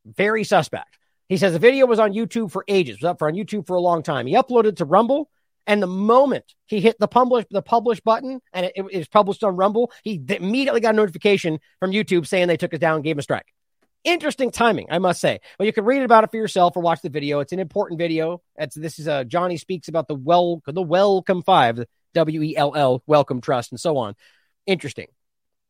very suspect. He says the video was on YouTube for ages, was up for on YouTube for a long time. He uploaded to Rumble, and the moment he hit the publish the publish button and it, it was published on Rumble, he immediately got a notification from YouTube saying they took us down and gave him a strike. Interesting timing, I must say. But you can read about it for yourself or watch the video. It's an important video. It's this is uh, Johnny speaks about the well the Wellcome Five, W E L L Wellcome Trust, and so on. Interesting.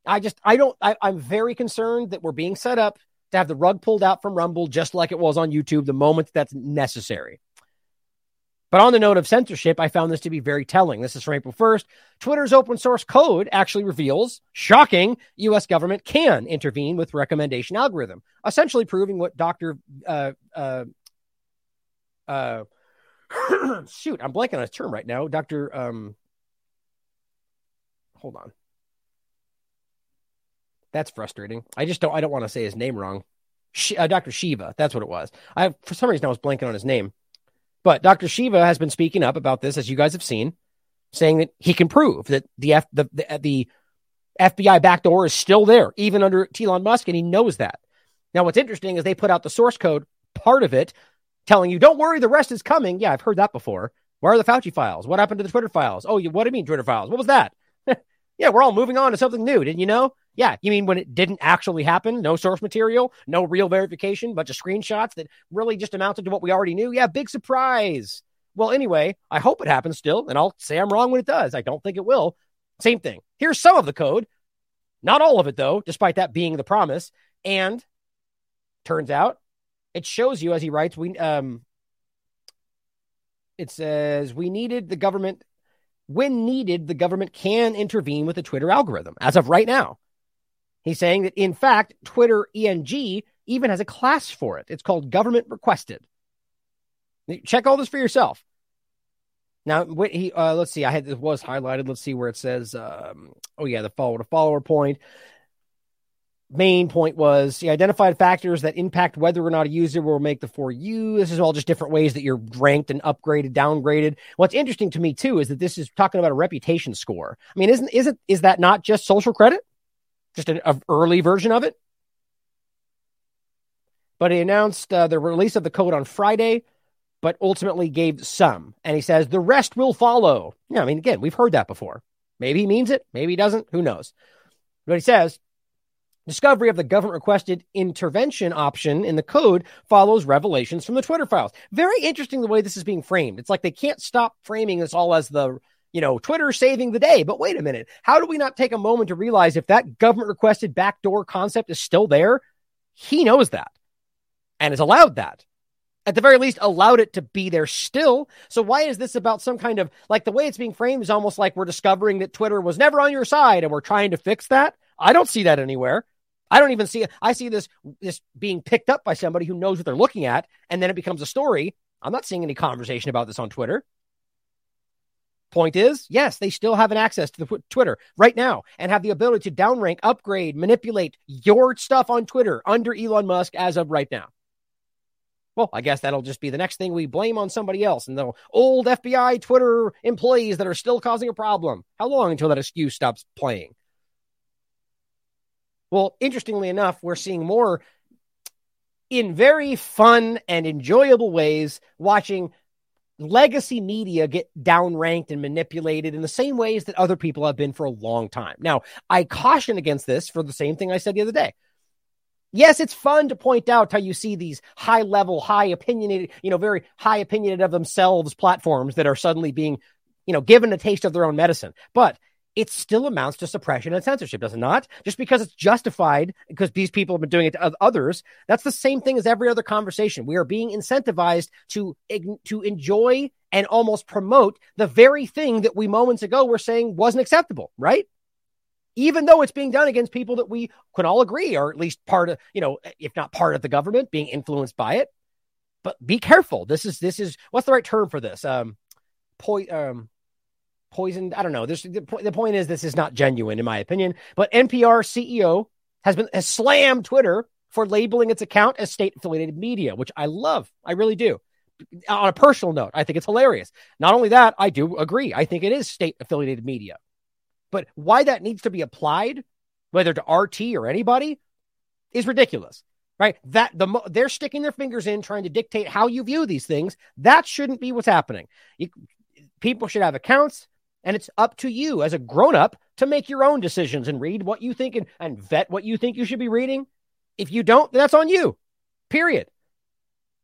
I just I don't I, I'm very concerned that we're being set up to have the rug pulled out from Rumble, just like it was on YouTube, the moment that's necessary. But on the note of censorship, I found this to be very telling. This is from April 1st. Twitter's open source code actually reveals, shocking, US government can intervene with recommendation algorithm, essentially proving what Dr. Uh, uh, uh, shoot, I'm blanking on his term right now. Dr. Um, hold on. That's frustrating. I just don't. I don't want to say his name wrong. uh, Dr. Shiva. That's what it was. I for some reason I was blanking on his name, but Dr. Shiva has been speaking up about this, as you guys have seen, saying that he can prove that the F, the, the, the FBI backdoor is still there, even under Elon Musk, and he knows that. Now, what's interesting is they put out the source code part of it, telling you, "Don't worry, the rest is coming." Yeah, I've heard that before. Where are the Fauci files? What happened to the Twitter files? Oh, you, what do you mean Twitter files? What was that? yeah, we're all moving on to something new. Didn't you know? Yeah, you mean when it didn't actually happen? No source material, no real verification, bunch of screenshots that really just amounted to what we already knew? Yeah, big surprise. Well, anyway, I hope it happens still, and I'll say I'm wrong when it does. I don't think it will. Same thing. Here's some of the code. Not all of it, though, despite that being the promise. And turns out it shows you, as he writes, we um it says we needed the government when needed, the government can intervene with the Twitter algorithm as of right now. He's saying that, in fact, Twitter ENG even has a class for it. It's called government requested. Check all this for yourself. Now, he, uh, let's see. I had this was highlighted. Let's see where it says. Um, oh yeah, the follower to follower point. Main point was he identified factors that impact whether or not a user will make the for you. This is all just different ways that you're ranked and upgraded, downgraded. What's interesting to me too is that this is talking about a reputation score. I mean, isn't isn't is that not just social credit? just an early version of it. But he announced uh, the release of the code on Friday, but ultimately gave some. And he says the rest will follow. Yeah, I mean, again, we've heard that before. Maybe he means it, maybe he doesn't. Who knows? But he says discovery of the government requested intervention option in the code follows revelations from the Twitter files. Very interesting the way this is being framed. It's like they can't stop framing this all as the you know, Twitter saving the day. But wait a minute. How do we not take a moment to realize if that government requested backdoor concept is still there? He knows that and has allowed that. At the very least, allowed it to be there still. So why is this about some kind of like the way it's being framed is almost like we're discovering that Twitter was never on your side and we're trying to fix that? I don't see that anywhere. I don't even see it. I see this this being picked up by somebody who knows what they're looking at, and then it becomes a story. I'm not seeing any conversation about this on Twitter. Point is, yes, they still have an access to the Twitter right now and have the ability to downrank, upgrade, manipulate your stuff on Twitter under Elon Musk as of right now. Well, I guess that'll just be the next thing we blame on somebody else and the old FBI Twitter employees that are still causing a problem. How long until that excuse stops playing? Well, interestingly enough, we're seeing more in very fun and enjoyable ways watching legacy media get downranked and manipulated in the same ways that other people have been for a long time. Now, I caution against this for the same thing I said the other day. Yes, it's fun to point out how you see these high level, high opinionated, you know, very high opinionated of themselves platforms that are suddenly being, you know, given a taste of their own medicine. But it still amounts to suppression and censorship, does it not? Just because it's justified because these people have been doing it to others, that's the same thing as every other conversation. We are being incentivized to to enjoy and almost promote the very thing that we moments ago were saying wasn't acceptable, right? Even though it's being done against people that we can all agree are at least part of, you know, if not part of the government, being influenced by it. but be careful. This is this is what's the right term for this? Um, po- um poisoned. I don't know. This the, the point is this is not genuine in my opinion. But NPR CEO has been has slammed Twitter for labeling its account as state affiliated media, which I love. I really do. On a personal note, I think it's hilarious. Not only that, I do agree. I think it is state affiliated media. But why that needs to be applied, whether to RT or anybody, is ridiculous. Right? That the they're sticking their fingers in trying to dictate how you view these things. That shouldn't be what's happening. You, people should have accounts, and it's up to you as a grown up to make your own decisions and read what you think and, and vet what you think you should be reading. If you don't, that's on you. Period.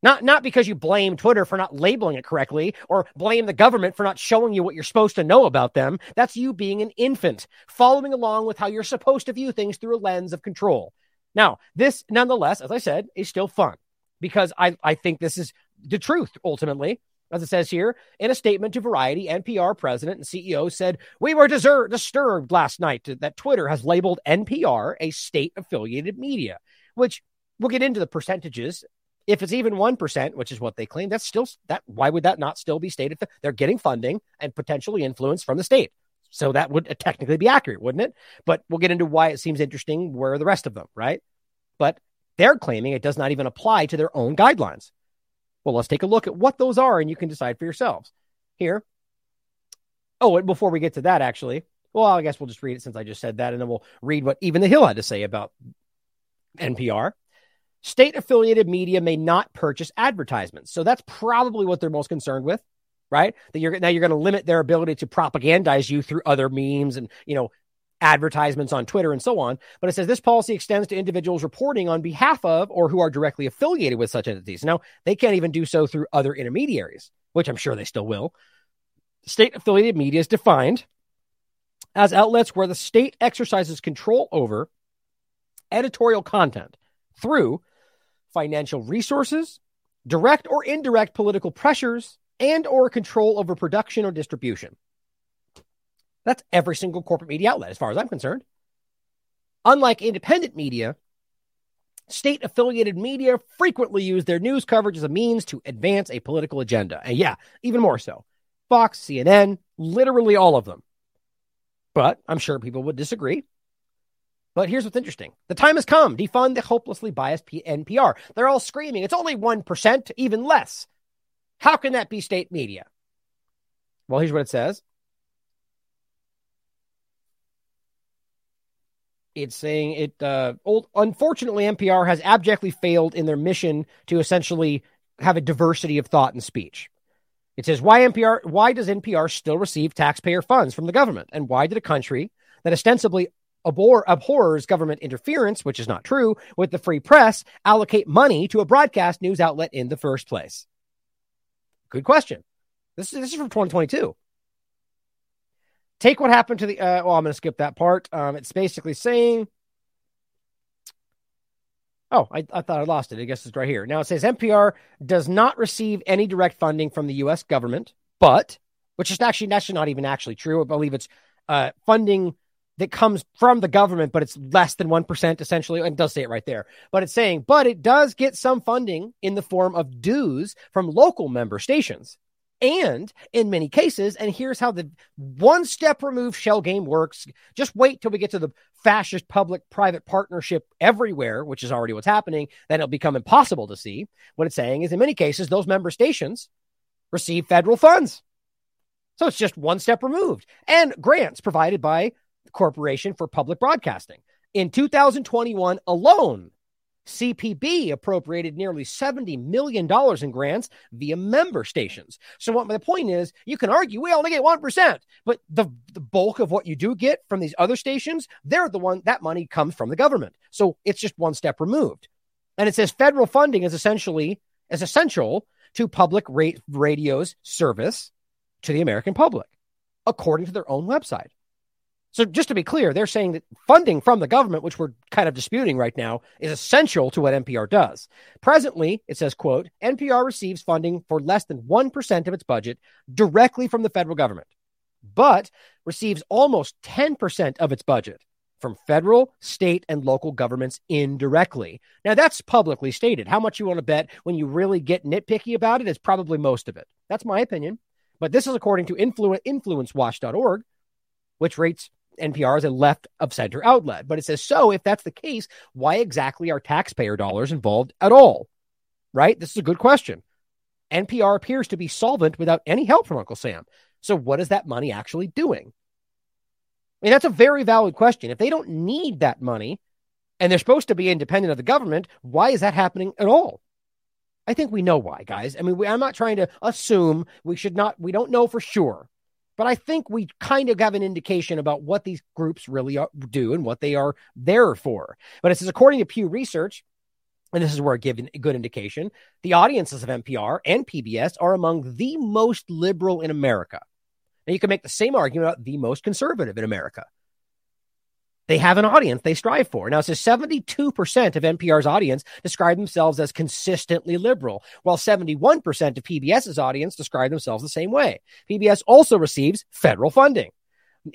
Not not because you blame Twitter for not labeling it correctly or blame the government for not showing you what you're supposed to know about them. That's you being an infant, following along with how you're supposed to view things through a lens of control. Now, this nonetheless, as I said, is still fun because I, I think this is the truth ultimately. As it says here, in a statement to Variety, NPR president and CEO said, We were disturbed last night that Twitter has labeled NPR a state affiliated media, which we'll get into the percentages. If it's even 1%, which is what they claim, that's still that. Why would that not still be stated? They're getting funding and potentially influence from the state. So that would uh, technically be accurate, wouldn't it? But we'll get into why it seems interesting where the rest of them, right? But they're claiming it does not even apply to their own guidelines. Well, let's take a look at what those are and you can decide for yourselves. Here. Oh, and before we get to that, actually, well, I guess we'll just read it since I just said that, and then we'll read what even the Hill had to say about NPR. State affiliated media may not purchase advertisements. So that's probably what they're most concerned with, right? That you're now you're going to limit their ability to propagandize you through other memes and, you know, advertisements on Twitter and so on. But it says this policy extends to individuals reporting on behalf of or who are directly affiliated with such entities. Now, they can't even do so through other intermediaries, which I'm sure they still will. State affiliated media is defined as outlets where the state exercises control over editorial content through financial resources, direct or indirect political pressures, and or control over production or distribution. That's every single corporate media outlet, as far as I'm concerned. Unlike independent media, state affiliated media frequently use their news coverage as a means to advance a political agenda. And yeah, even more so. Fox, CNN, literally all of them. But I'm sure people would disagree. But here's what's interesting the time has come. Defund the hopelessly biased NPR. They're all screaming, it's only 1%, even less. How can that be state media? Well, here's what it says It's saying it. Uh, old, unfortunately, NPR has abjectly failed in their mission to essentially have a diversity of thought and speech. It says why NPR? Why does NPR still receive taxpayer funds from the government, and why did a country that ostensibly abhor, abhors government interference, which is not true, with the free press, allocate money to a broadcast news outlet in the first place? Good question. This, this is from 2022 take what happened to the. Uh, well, I'm going to skip that part. Um, it's basically saying. Oh, I, I thought I lost it. I guess it's right here. Now it says NPR does not receive any direct funding from the U.S. government, but which is actually that's not even actually true. I believe it's uh, funding that comes from the government, but it's less than 1% essentially. And it does say it right there. But it's saying, but it does get some funding in the form of dues from local member stations. And in many cases, and here's how the one step removed shell game works. Just wait till we get to the fascist public private partnership everywhere, which is already what's happening. Then it'll become impossible to see. What it's saying is, in many cases, those member stations receive federal funds. So it's just one step removed. And grants provided by the Corporation for Public Broadcasting. In 2021 alone, CPB appropriated nearly $70 million in grants via member stations. So, what the point is, you can argue we only get 1%, but the, the bulk of what you do get from these other stations, they're the one that money comes from the government. So, it's just one step removed. And it says federal funding is essentially is essential to public radio's service to the American public, according to their own website. So just to be clear, they're saying that funding from the government, which we're kind of disputing right now, is essential to what NPR does. Presently, it says, quote, NPR receives funding for less than 1% of its budget directly from the federal government, but receives almost 10% of its budget from federal, state, and local governments indirectly. Now, that's publicly stated. How much you want to bet when you really get nitpicky about it is probably most of it. That's my opinion. But this is according to influ- influencewatch.org, which rates NPR is a left of center outlet. But it says, so if that's the case, why exactly are taxpayer dollars involved at all? Right? This is a good question. NPR appears to be solvent without any help from Uncle Sam. So, what is that money actually doing? I mean, that's a very valid question. If they don't need that money and they're supposed to be independent of the government, why is that happening at all? I think we know why, guys. I mean, we, I'm not trying to assume we should not, we don't know for sure, but I think we kind of have an indication about what these groups really are, do and what they are there for. But it says, according to Pew Research, and this is where I give a good indication, the audiences of NPR and PBS are among the most liberal in America. Now, you can make the same argument about the most conservative in America. They have an audience they strive for. Now, it says 72% of NPR's audience describe themselves as consistently liberal, while 71% of PBS's audience describe themselves the same way. PBS also receives federal funding.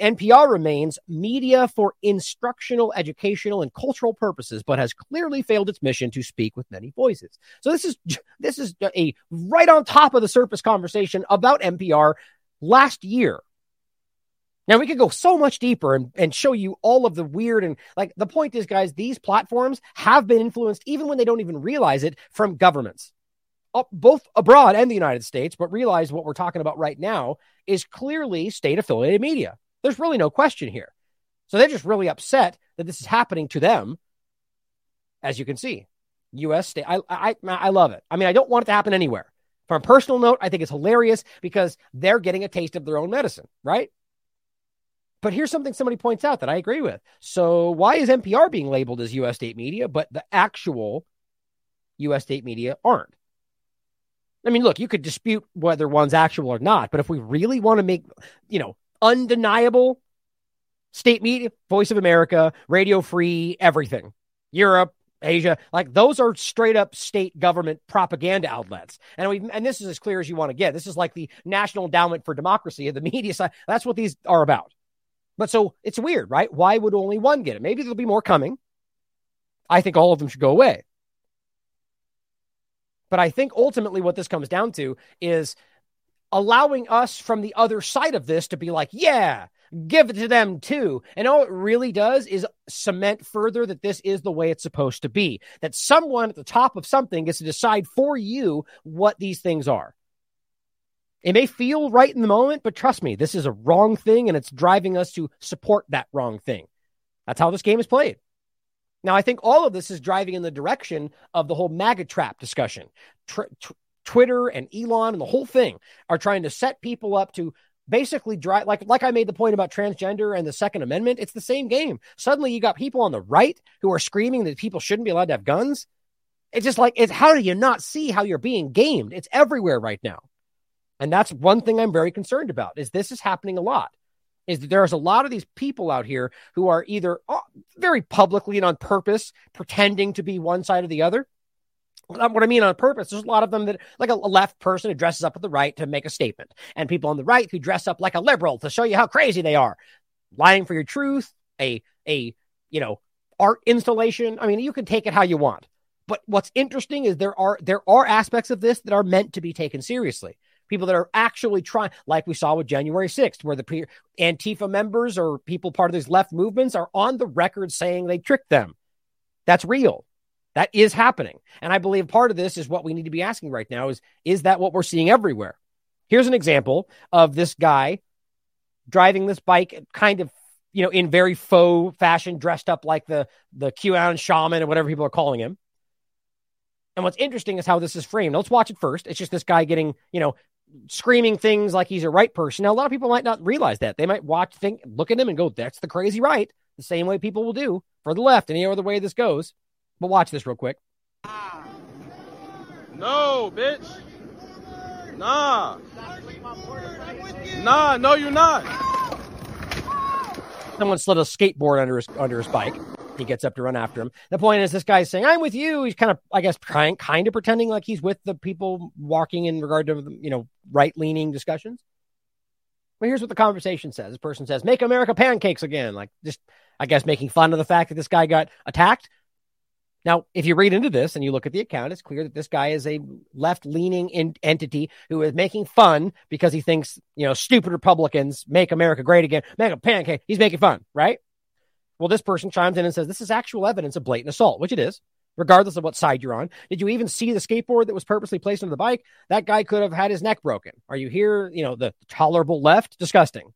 NPR remains media for instructional, educational, and cultural purposes, but has clearly failed its mission to speak with many voices. So this is this is a right on top of the surface conversation about NPR last year. Now we could go so much deeper and, and show you all of the weird and like the point is, guys, these platforms have been influenced even when they don't even realize it from governments, uh, both abroad and the United States. But realize what we're talking about right now is clearly state affiliated media. There's really no question here. So they're just really upset that this is happening to them. As you can see, U.S. state. I I I love it. I mean, I don't want it to happen anywhere. From a personal note, I think it's hilarious because they're getting a taste of their own medicine, right? But here's something somebody points out that I agree with. So, why is NPR being labeled as US state media, but the actual US state media aren't? I mean, look, you could dispute whether one's actual or not, but if we really want to make, you know, undeniable state media, Voice of America, Radio Free, everything, Europe, Asia, like those are straight up state government propaganda outlets. And we and this is as clear as you want to get. This is like the National Endowment for Democracy of the media side. That's what these are about. But so it's weird, right? Why would only one get it? Maybe there'll be more coming. I think all of them should go away. But I think ultimately what this comes down to is allowing us from the other side of this to be like, yeah, give it to them too. And all it really does is cement further that this is the way it's supposed to be. That someone at the top of something gets to decide for you what these things are. It may feel right in the moment, but trust me, this is a wrong thing and it's driving us to support that wrong thing. That's how this game is played. Now, I think all of this is driving in the direction of the whole MAGA trap discussion. Tr- tr- Twitter and Elon and the whole thing are trying to set people up to basically drive like like I made the point about transgender and the Second Amendment. It's the same game. Suddenly, you got people on the right who are screaming that people shouldn't be allowed to have guns. It's just like it's how do you not see how you're being gamed? It's everywhere right now, and that's one thing I'm very concerned about. Is this is happening a lot? Is that there's a lot of these people out here who are either uh, very publicly and on purpose pretending to be one side or the other, what I mean on purpose, there's a lot of them that, like a left person who dresses up with the right to make a statement, and people on the right who dress up like a liberal to show you how crazy they are, lying for your truth, a a you know art installation. I mean, you can take it how you want, but what's interesting is there are there are aspects of this that are meant to be taken seriously. People that are actually trying, like we saw with January 6th, where the Antifa members or people part of these left movements are on the record saying they tricked them. That's real. That is happening. And I believe part of this is what we need to be asking right now is is that what we're seeing everywhere? Here's an example of this guy driving this bike kind of you know in very faux fashion dressed up like the the QAnon shaman or whatever people are calling him. And what's interesting is how this is framed. Let's watch it first. It's just this guy getting, you know, screaming things like he's a right person. Now, a lot of people might not realize that. They might watch, think, look at him and go, that's the crazy right, the same way people will do for the left, any other way this goes. But watch this real quick. No, bitch. Nah. Nah, no, you're not. Someone slid a skateboard under his under his bike. He gets up to run after him. The point is, this guy's saying, "I'm with you." He's kind of, I guess, kind kind of pretending like he's with the people walking in regard to you know right leaning discussions. Well, here's what the conversation says. This person says, "Make America pancakes again." Like just, I guess, making fun of the fact that this guy got attacked. Now, if you read into this and you look at the account, it's clear that this guy is a left-leaning in- entity who is making fun because he thinks, you know, stupid Republicans make America great again, make a pancake. He's making fun, right? Well, this person chimes in and says, "This is actual evidence of blatant assault," which it is regardless of what side you're on. Did you even see the skateboard that was purposely placed into the bike? That guy could have had his neck broken. Are you here? You know, the tolerable left? Disgusting.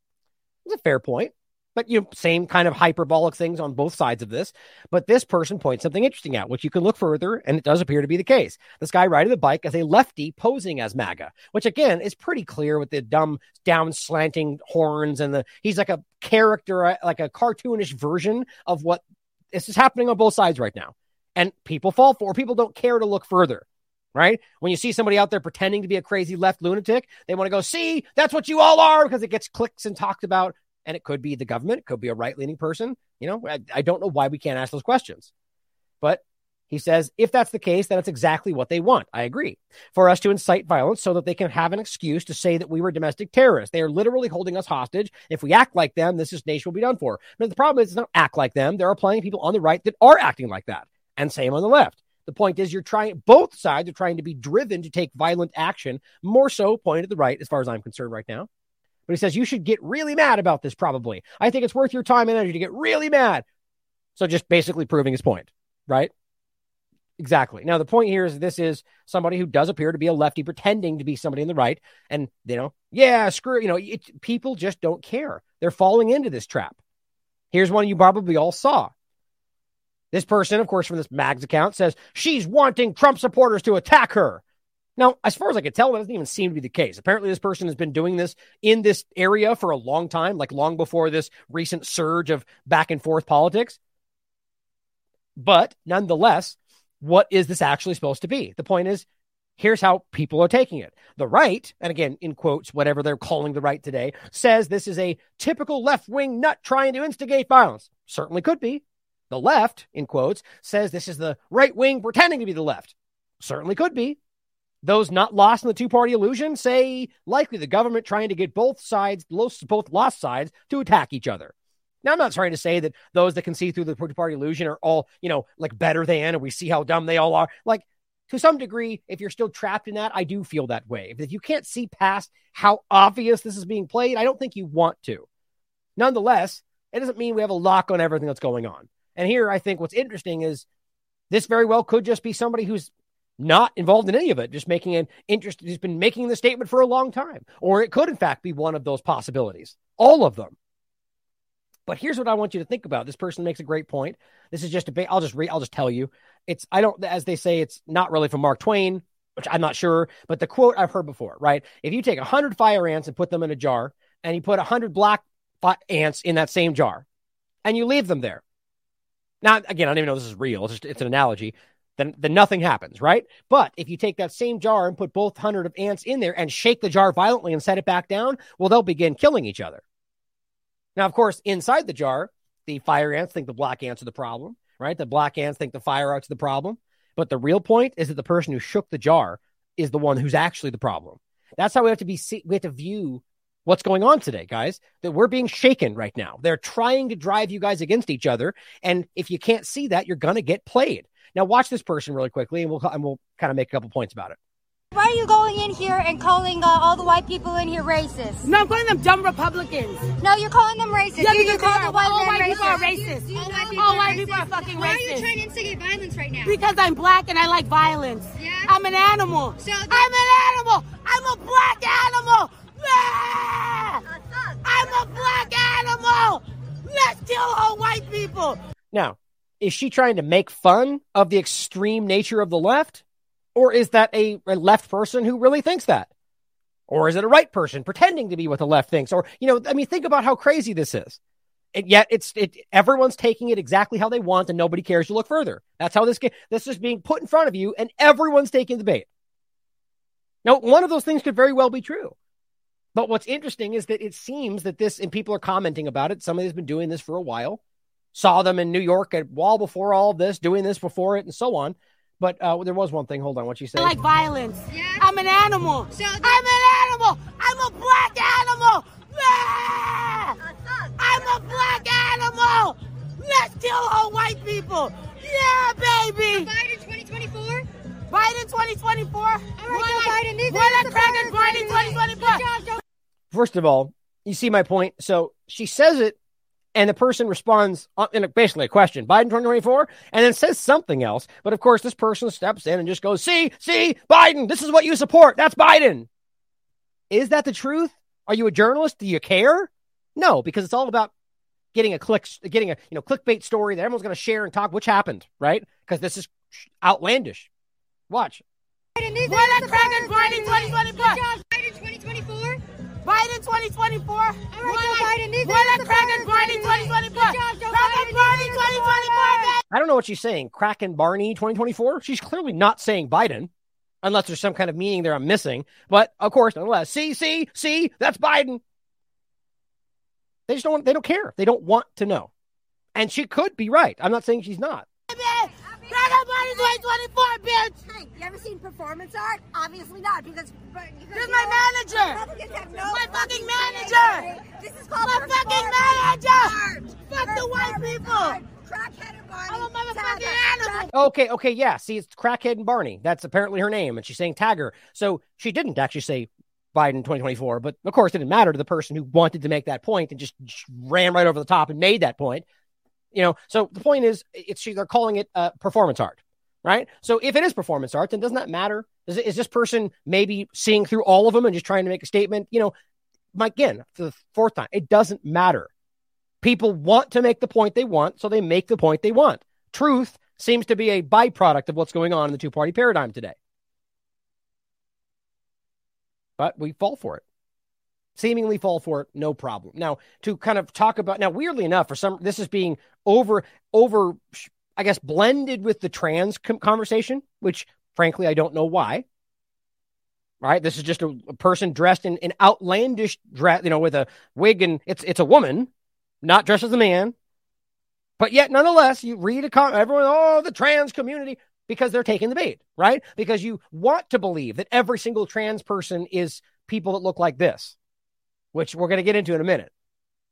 It's a fair point. But you know, same kind of hyperbolic things on both sides of this. But this person points something interesting out, which you can look further, and it does appear to be the case. This guy riding the bike as a lefty posing as MAGA, which again is pretty clear with the dumb down slanting horns and the he's like a character, uh, like a cartoonish version of what this is happening on both sides right now and people fall for. People don't care to look further, right? When you see somebody out there pretending to be a crazy left lunatic, they want to go, see, that's what you all are because it gets clicks and talked about. And it could be the government, it could be a right leaning person. You know, I, I don't know why we can't ask those questions. But he says, if that's the case, then it's exactly what they want. I agree. For us to incite violence so that they can have an excuse to say that we were domestic terrorists. They are literally holding us hostage. If we act like them, this nation will be done for. But the problem is, it's not act like them. There are plenty of people on the right that are acting like that and same on the left. The point is, you're trying, both sides are trying to be driven to take violent action, more so pointed at the right, as far as I'm concerned right now. But he says you should get really mad about this, probably. I think it's worth your time and energy to get really mad. So just basically proving his point, right? Exactly. Now, the point here is this is somebody who does appear to be a lefty pretending to be somebody in the right. And, you know, yeah, screw, you know, it, people just don't care. They're falling into this trap. Here's one you probably all saw. This person, of course, from this Mags account says she's wanting Trump supporters to attack her. Now, as far as I can tell, that doesn't even seem to be the case. Apparently, this person has been doing this in this area for a long time, like long before this recent surge of back and forth politics. But nonetheless, what is this actually supposed to be? The point is, here's how people are taking it. The right, and again, in quotes, whatever they're calling the right today, says this is a typical left wing nut trying to instigate violence. Certainly could be. The left, in quotes, says this is the right wing pretending to be the left. Certainly could be. Those not lost in the two party illusion say likely the government trying to get both sides, both lost sides, to attack each other. Now, I'm not trying to say that those that can see through the two party illusion are all, you know, like better than, and we see how dumb they all are. Like, to some degree, if you're still trapped in that, I do feel that way. If you can't see past how obvious this is being played, I don't think you want to. Nonetheless, it doesn't mean we have a lock on everything that's going on. And here, I think what's interesting is this very well could just be somebody who's not involved in any of it, just making an interest, He's been making the statement for a long time. Or it could, in fact, be one of those possibilities, all of them. But here's what I want you to think about. This person makes a great point. This is just a, I'll just read, I'll just tell you. It's, I don't, as they say, it's not really from Mark Twain, which I'm not sure, but the quote I've heard before, right? If you take 100 fire ants and put them in a jar, and you put 100 black ants in that same jar, and you leave them there, now, again, I don't even know this is real. It's just it's an analogy. Then, then nothing happens, right? But if you take that same jar and put both hundred of ants in there and shake the jar violently and set it back down, well, they'll begin killing each other. Now, of course, inside the jar, the fire ants think the black ants are the problem, right? The black ants think the fire ants are the problem. But the real point is that the person who shook the jar is the one who's actually the problem. That's how we have to be. We have to view what's going on today, guys, that we're being shaken right now. They're trying to drive you guys against each other. And if you can't see that, you're to get played. Now, watch this person really quickly and we'll, and we'll kind of make a couple points about it. Why are you going in here and calling uh, all the white people in here racist? No, I'm calling them dumb Republicans. No, you're calling them racist. Yeah, you, because you call the white all men white racist. people are racist. All white people, all are, white racist. people are fucking Why racist. are you trying to instigate violence right now? Because I'm black and I like violence. Yeah? I'm an animal. So I'm an animal. I'm a black animal. I'm a black animal. Let's kill all white people. Now, is she trying to make fun of the extreme nature of the left? Or is that a, a, left person who really thinks that? Or is it a right person pretending to be what the left thinks? Or, you know, I mean, think about how crazy this is. And yet it's it everyone's taking it exactly how they want and nobody cares to look further. That's how this game this is being put in front of you and everyone's taking the bait. Now, one of those things could very well be true. But what's interesting is that it seems that this, and people are commenting about it. Somebody has been doing this for a while. Saw them in New York at wall before all of this, doing this before it, and so on. But uh, there was one thing. Hold on, what you say? I like violence. Yeah? I'm an animal. So I'm an animal. I'm a black animal. Nah! I'm a black animal! Let's kill all white people! Yeah, baby! Biden 2024? Biden 2024? All right, Joe Biden, these are What a cracker Biden Biden. 2024! Job, First of all, you see my point. So she says it, and the person responds uh, in basically a question, Biden 2024, and then says something else. But of course, this person steps in and just goes, see, see, Biden, this is what you support. That's Biden. Is that the truth? Are you a journalist? Do you care? No, because it's all about getting a click, getting a you know clickbait story that everyone's going to share and talk, which happened, right? Because this is outlandish. Watch. Biden, Biden Biden. 2024! Good job, Biden 2024? Biden 2024? All right, Joe Biden, these what are the cracker powers, Biden Biden. 2024! Good job, Joe Cracker Biden. Biden 2024! I don't know what she's saying. Kraken Barney 2024? She's clearly not saying Biden, unless there's some kind of meaning there I'm missing. But of course, nonetheless, see, see, see, that's Biden. They just don't they don't care. They don't want to know. And she could be right. I'm not saying she's not. Cracker Biden 2024, bitch! Hey, you ever seen performance art? Obviously not, because. because This is my know, manager! Republicans have no My fucking fucking manager! say. This is called My fucking manager! Fuck the white people! Crackhead and Barney. I'm a motherfucking animal! Okay, okay, yeah. See, it's Crackhead and Barney. That's apparently her name, and she's saying Tagger. So she didn't actually say Biden 2024, but of course it didn't matter to the person who wanted to make that point and just, just ran right over the top and made that point. You know, so the point is, it's she they're calling it uh, performance art, right? So if it is performance art, then doesn't that matter? Is, is this person maybe seeing through all of them and just trying to make a statement? You know, my, again, for the fourth time, it doesn't matter. People want to make the point they want, so they make the point they want. Truth seems to be a byproduct of what's going on in the two party paradigm today. But we fall for it. Seemingly fall for it, no problem. Now, to kind of talk about now, weirdly enough, for some, this is being over, over, I guess, blended with the trans com- conversation, which frankly, I don't know why. Right? This is just a, a person dressed in an outlandish dress, you know, with a wig and it's it's a woman, not dressed as a man. But yet, nonetheless, you read a comment, everyone, oh, the trans community, because they're taking the bait, right? Because you want to believe that every single trans person is people that look like this, which we're going to get into in a minute.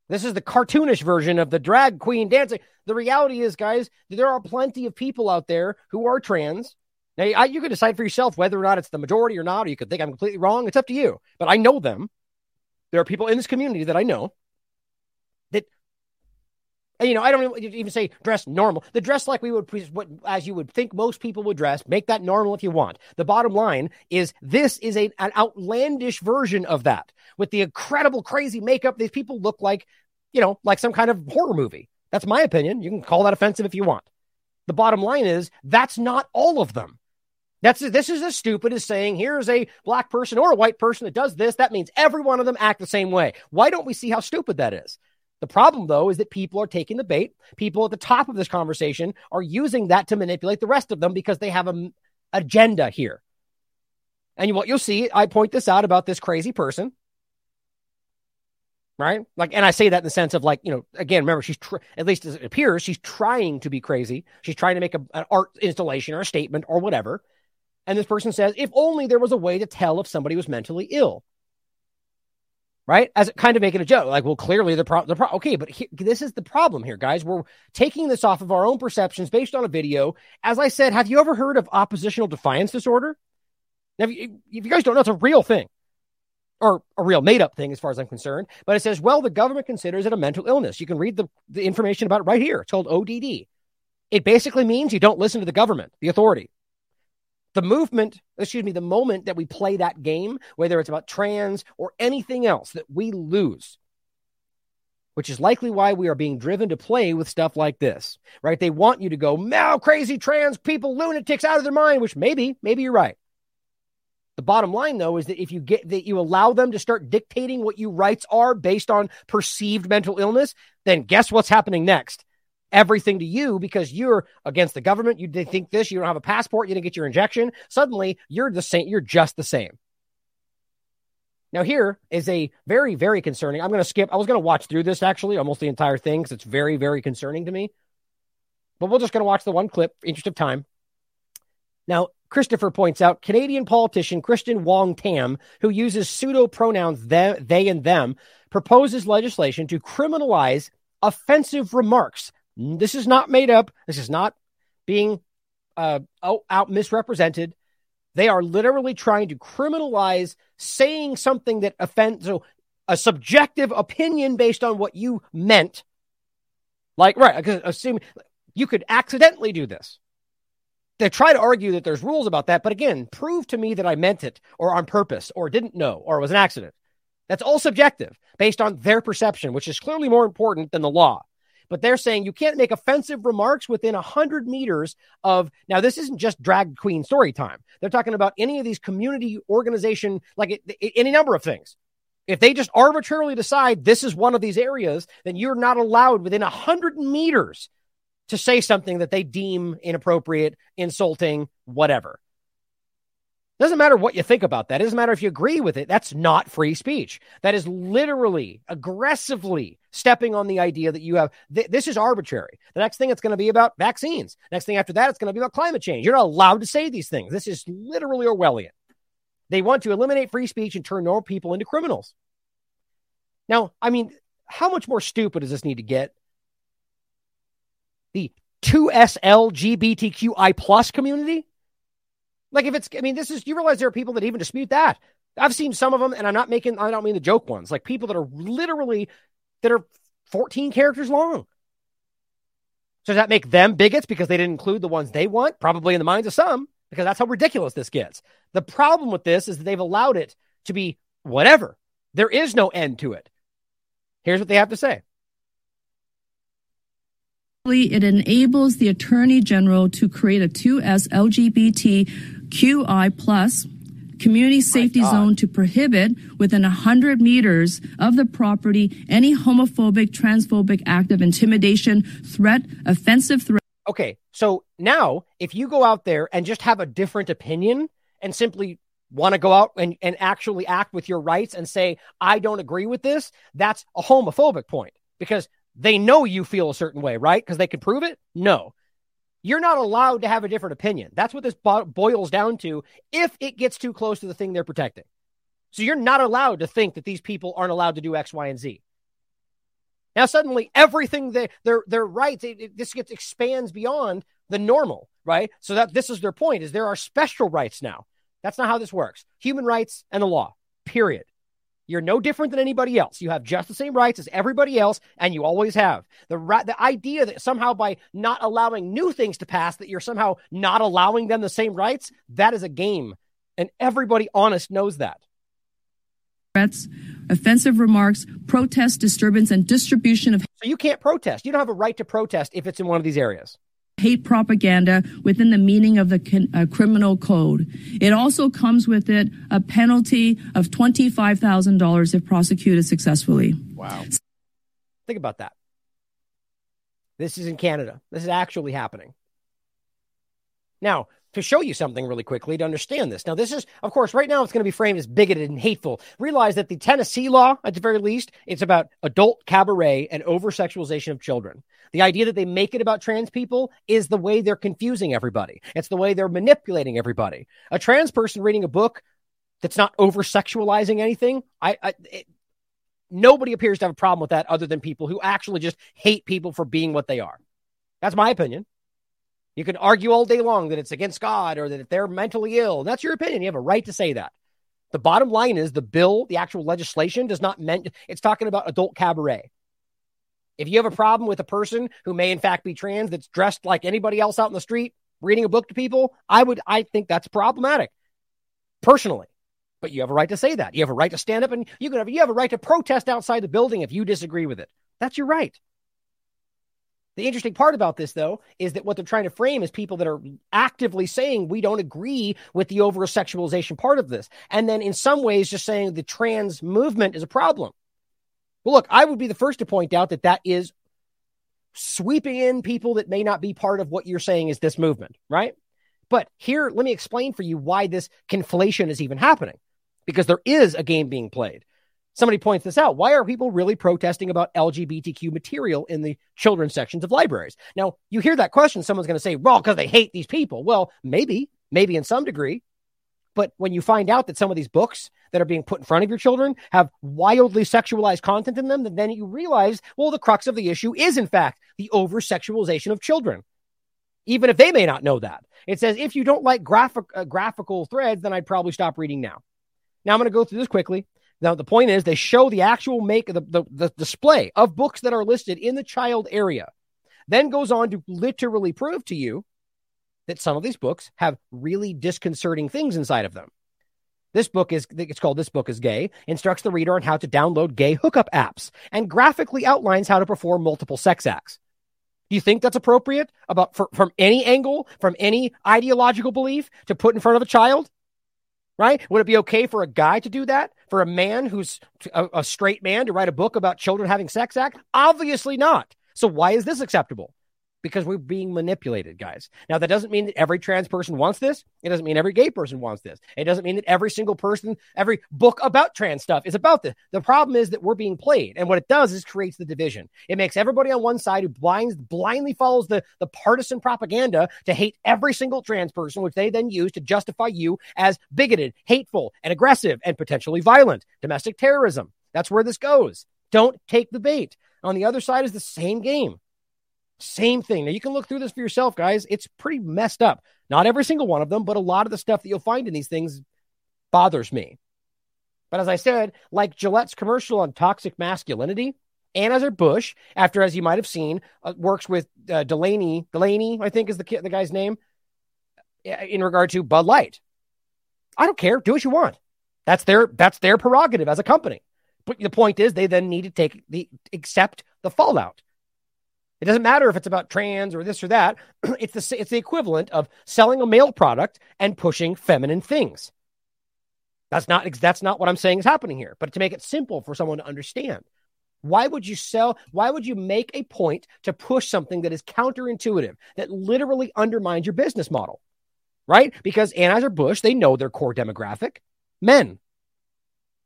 This is the cartoonish version of the drag queen dancing. The reality is, guys, there are plenty of people out there who are trans. Now, I, you can decide for yourself whether or not it's the majority or not, or you could think I'm completely wrong. It's up to you. But I know them. There are people in this community that I know you know, I don't even say dress normal. The dress like we would, what as you would think most people would dress. Make that normal if you want. The bottom line is this is a, an outlandish version of that with the incredible, crazy makeup. These people look like, you know, like some kind of horror movie. That's my opinion. You can call that offensive if you want. The bottom line is that's not all of them. That's this is as stupid as saying here's a black person or a white person that does this. That means every one of them act the same way. Why don't we see how stupid that is? The problem, though, is that people are taking the bait. People at the top of this conversation are using that to manipulate the rest of them because they have an agenda here. And what you'll see, I point this out about this crazy person, right? Like, and I say that in the sense of like, you know, again, remember, she's tr- at least as it appears, she's trying to be crazy. She's trying to make a, an art installation or a statement or whatever. And this person says, if only there was a way to tell if somebody was mentally ill right? As kind of making a joke, like, well, clearly the problem, the pro- okay, but he- this is the problem here, guys. We're taking this off of our own perceptions based on a video. As I said, have you ever heard of oppositional defiance disorder? Now, if you, if you guys don't know, it's a real thing or a real made up thing as far as I'm concerned. But it says, well, the government considers it a mental illness. You can read the, the information about it right here. It's called ODD. It basically means you don't listen to the government, the authority the movement, excuse me, the moment that we play that game, whether it's about trans or anything else, that we lose, which is likely why we are being driven to play with stuff like this, right? They want you to go, now crazy trans people, lunatics out of their mind, which maybe, maybe you're right. The bottom line, though, is that if you get that you allow them to start dictating what you rights are based on perceived mental illness, then guess what's happening next? Everything to you because you're against the government. You did think this, you don't have a passport, you didn't get your injection. Suddenly you're the same, you're just the same. Now, here is a very, very concerning. I'm going to skip. I was going to watch through this actually, almost the entire thing, because it's very, very concerning to me. But we're just going to watch the one clip, interest of time. Now, Christopher points out Canadian politician Christian Wong Tam, who uses pseudo pronouns they, they and them, proposes legislation to criminalize offensive remarks. This is not made up. This is not being uh, out misrepresented. They are literally trying to criminalize saying something that offends so a subjective opinion based on what you meant. Like, right, assume you could accidentally do this. They try to argue that there's rules about that, but again, prove to me that I meant it or on purpose or didn't know or it was an accident. That's all subjective based on their perception, which is clearly more important than the law. But they're saying you can't make offensive remarks within 100 meters of. Now, this isn't just drag queen story time. They're talking about any of these community organization, like it, it, any number of things. If they just arbitrarily decide this is one of these areas, then you're not allowed within 100 meters to say something that they deem inappropriate, insulting, whatever. Doesn't matter what you think about that. It doesn't matter if you agree with it. That's not free speech. That is literally aggressively stepping on the idea that you have th- this is arbitrary. The next thing it's going to be about vaccines. Next thing after that, it's going to be about climate change. You're not allowed to say these things. This is literally Orwellian. They want to eliminate free speech and turn normal people into criminals. Now, I mean, how much more stupid does this need to get? The 2SLGBTQI plus community? Like if it's, I mean, this is, you realize there are people that even dispute that. I've seen some of them, and I'm not making, I don't mean the joke ones, like people that are literally, that are 14 characters long. So does that make them bigots because they didn't include the ones they want? Probably in the minds of some, because that's how ridiculous this gets. The problem with this is that they've allowed it to be whatever. There is no end to it. Here's what they have to say. It enables the Attorney General to create a 2S LGBTQI plus community safety zone to prohibit within 100 meters of the property any homophobic, transphobic act of intimidation, threat, offensive threat. Okay, so now if you go out there and just have a different opinion and simply want to go out and, and actually act with your rights and say, I don't agree with this, that's a homophobic point because they know you feel a certain way, right? Because they can prove it? No. You're not allowed to have a different opinion. That's what this bo- boils down to if it gets too close to the thing they're protecting. So you're not allowed to think that these people aren't allowed to do X, Y, and Z. Now suddenly everything they their their rights it, it, this gets expands beyond the normal, right? So that this is their point is there are special rights now. That's not how this works. Human rights and the law. Period. You're no different than anybody else. You have just the same rights as everybody else, and you always have. The the idea that somehow by not allowing new things to pass, that you're somehow not allowing them the same rights, that is a game, and everybody honest knows that. Threats, offensive remarks, protest, disturbance, and distribution of. So you can't protest. You don't have a right to protest if it's in one of these areas hate propaganda within the meaning of the uh, criminal code. It also comes with it a penalty of $25,000 if prosecuted successfully. Wow. Think about that. This is in Canada. This is actually happening. Now, to show you something really quickly to understand this. Now, this is, of course, right now it's going to be framed as bigoted and hateful. Realize that the Tennessee law, at the very least, it's about adult cabaret and over sexualization of children. The idea that they make it about trans people is the way they're confusing everybody. It's the way they're manipulating everybody. A trans person reading a book that's not over sexualizing anything, I, I it, nobody appears to have a problem with that other than people who actually just hate people for being what they are. That's my opinion. You can argue all day long that it's against God or that they're mentally ill. That's your opinion. You have a right to say that. The bottom line is the bill, the actual legislation does not meant it's talking about adult cabaret. If you have a problem with a person who may in fact be trans that's dressed like anybody else out in the street reading a book to people, I would I think that's problematic personally. But you have a right to say that. You have a right to stand up and you can have you have a right to protest outside the building if you disagree with it. That's your right. The interesting part about this, though, is that what they're trying to frame is people that are actively saying we don't agree with the over sexualization part of this. And then in some ways, just saying the trans movement is a problem. Well, look, I would be the first to point out that that is sweeping in people that may not be part of what you're saying is this movement, right? But here, let me explain for you why this conflation is even happening. Because there is a game being played. Somebody points this out. Why are people really protesting about LGBTQ material in the children's sections of libraries? Now, you hear that question, someone's going to say, well, because they hate these people. Well, maybe, maybe in some degree. But when you find out that some of these books that are being put in front of your children have wildly sexualized content in them, then you realize, well, the crux of the issue is, in fact, the over sexualization of children. Even if they may not know that. It says, if you don't like graphic, uh, graphical threads, then I'd probably stop reading now. Now I'm going to go through this quickly. Now, the point is, they show the actual make the, the, the display of books that are listed in the child area. Then goes on to literally prove to you that some of these books have really disconcerting things inside of them. This book is it's called This Book is Gay, instructs the reader on how to download gay hookup apps and graphically outlines how to perform multiple sex acts. Do you think that's appropriate about for, from any angle, from any ideological belief to put in front of a child? Right? Would it be okay for a guy to do that? For a man who's a, a straight man to write a book about children having sex act? Obviously not. So why is this acceptable? Because we're being manipulated, guys. Now, that doesn't mean that every trans person wants this. It doesn't mean every gay person wants this. It doesn't mean that every single person, every book about trans stuff is about this. The problem is that we're being played. And what it does is creates the division. It makes everybody on one side who blinds, blindly follows the, the partisan propaganda to hate every single trans person, which they then use to justify you as bigoted, hateful, and aggressive, and potentially violent. Domestic terrorism. That's where this goes. Don't take the bait. On the other side is the same game. Same thing. Now you can look through this for yourself, guys. It's pretty messed up. Not every single one of them, but a lot of the stuff that you'll find in these things bothers me. But as I said, like Gillette's commercial on toxic masculinity, Anheuser-Busch, after, as you might have seen, uh, works with uh, Delaney, Delaney, I think is the, the guy's name, in regard to Bud Light. I don't care. Do what you want. That's their that's their prerogative as a company. But the point is, they then need to take the accept the fallout. It doesn't matter if it's about trans or this or that. It's the it's the equivalent of selling a male product and pushing feminine things. That's not that's not what I'm saying is happening here. But to make it simple for someone to understand, why would you sell? Why would you make a point to push something that is counterintuitive, that literally undermines your business model? Right? Because Anheuser-Busch, they know their core demographic, men.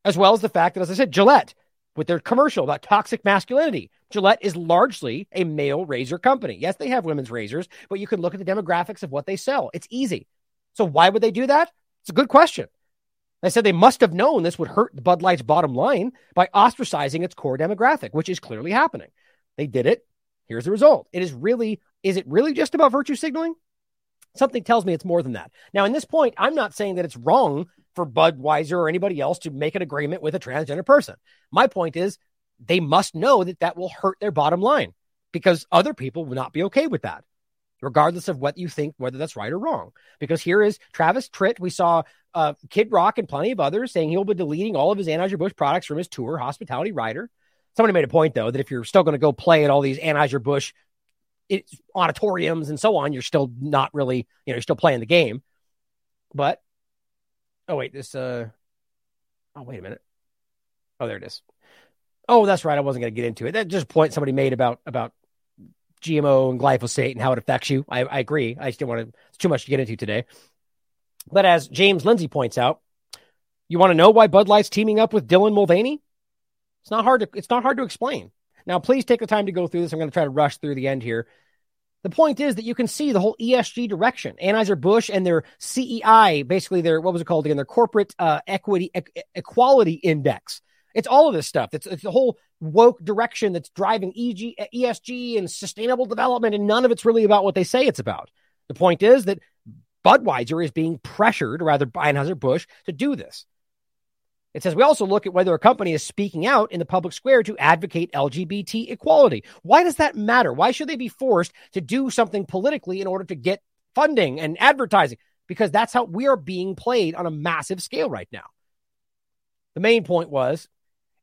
As well as the fact that, as I said, Gillette, with their commercial about toxic masculinity. Gillette is largely a male razor company. Yes, they have women's razors, but you can look at the demographics of what they sell. It's easy. So why would they do that? It's a good question. I said they must have known this would hurt Bud Light's bottom line by ostracizing its core demographic, which is clearly happening. They did it. Here's the result. It is really, is it really just about virtue signaling? Something tells me it's more than that. Now, in this point, I'm not saying that it's wrong for Budweiser or anybody else to make an agreement with a transgender person. My point is they must know that that will hurt their bottom line because other people will not be okay with that, regardless of what you think, whether that's right or wrong. Because here is Travis Tritt. We saw uh, Kid Rock and plenty of others saying he'll be deleting all of his Anheuser-Busch products from his tour, Hospitality Rider. Somebody made a point, though, that if you're still going to go play at all these Anheuser-Busch auditoriums and so on, you're still not really, you know, you're still playing the game. But Oh wait, this uh oh wait a minute. Oh, there it is. Oh, that's right. I wasn't going to get into it. That just a point somebody made about about GMO and glyphosate and how it affects you. I, I agree. I just didn't want to. It's too much to get into today. But as James Lindsay points out, you want to know why Bud Light's teaming up with Dylan Mulvaney? It's not hard to. It's not hard to explain. Now, please take the time to go through this. I'm going to try to rush through the end here. The point is that you can see the whole ESG direction. Anheuser-Busch and their CEI, basically their, what was it called again? Their corporate uh, equity e- equality index. It's all of this stuff. It's, it's the whole woke direction that's driving EG, ESG and sustainable development, and none of it's really about what they say it's about. The point is that Budweiser is being pressured, or rather by Anheuser-Busch, to do this. It says we also look at whether a company is speaking out in the public square to advocate LGBT equality. Why does that matter? Why should they be forced to do something politically in order to get funding and advertising? Because that's how we are being played on a massive scale right now. The main point was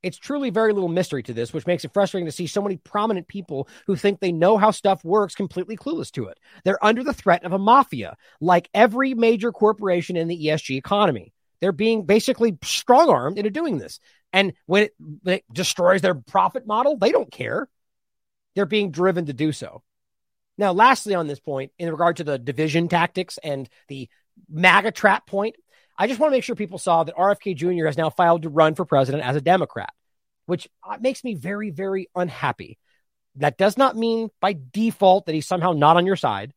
it's truly very little mystery to this, which makes it frustrating to see so many prominent people who think they know how stuff works completely clueless to it. They're under the threat of a mafia, like every major corporation in the ESG economy. They're being basically strong armed into doing this. And when it, when it destroys their profit model, they don't care. They're being driven to do so. Now, lastly, on this point, in regard to the division tactics and the MAGA trap point, I just want to make sure people saw that RFK Jr. has now filed to run for president as a Democrat, which uh, makes me very, very unhappy. That does not mean by default that he's somehow not on your side.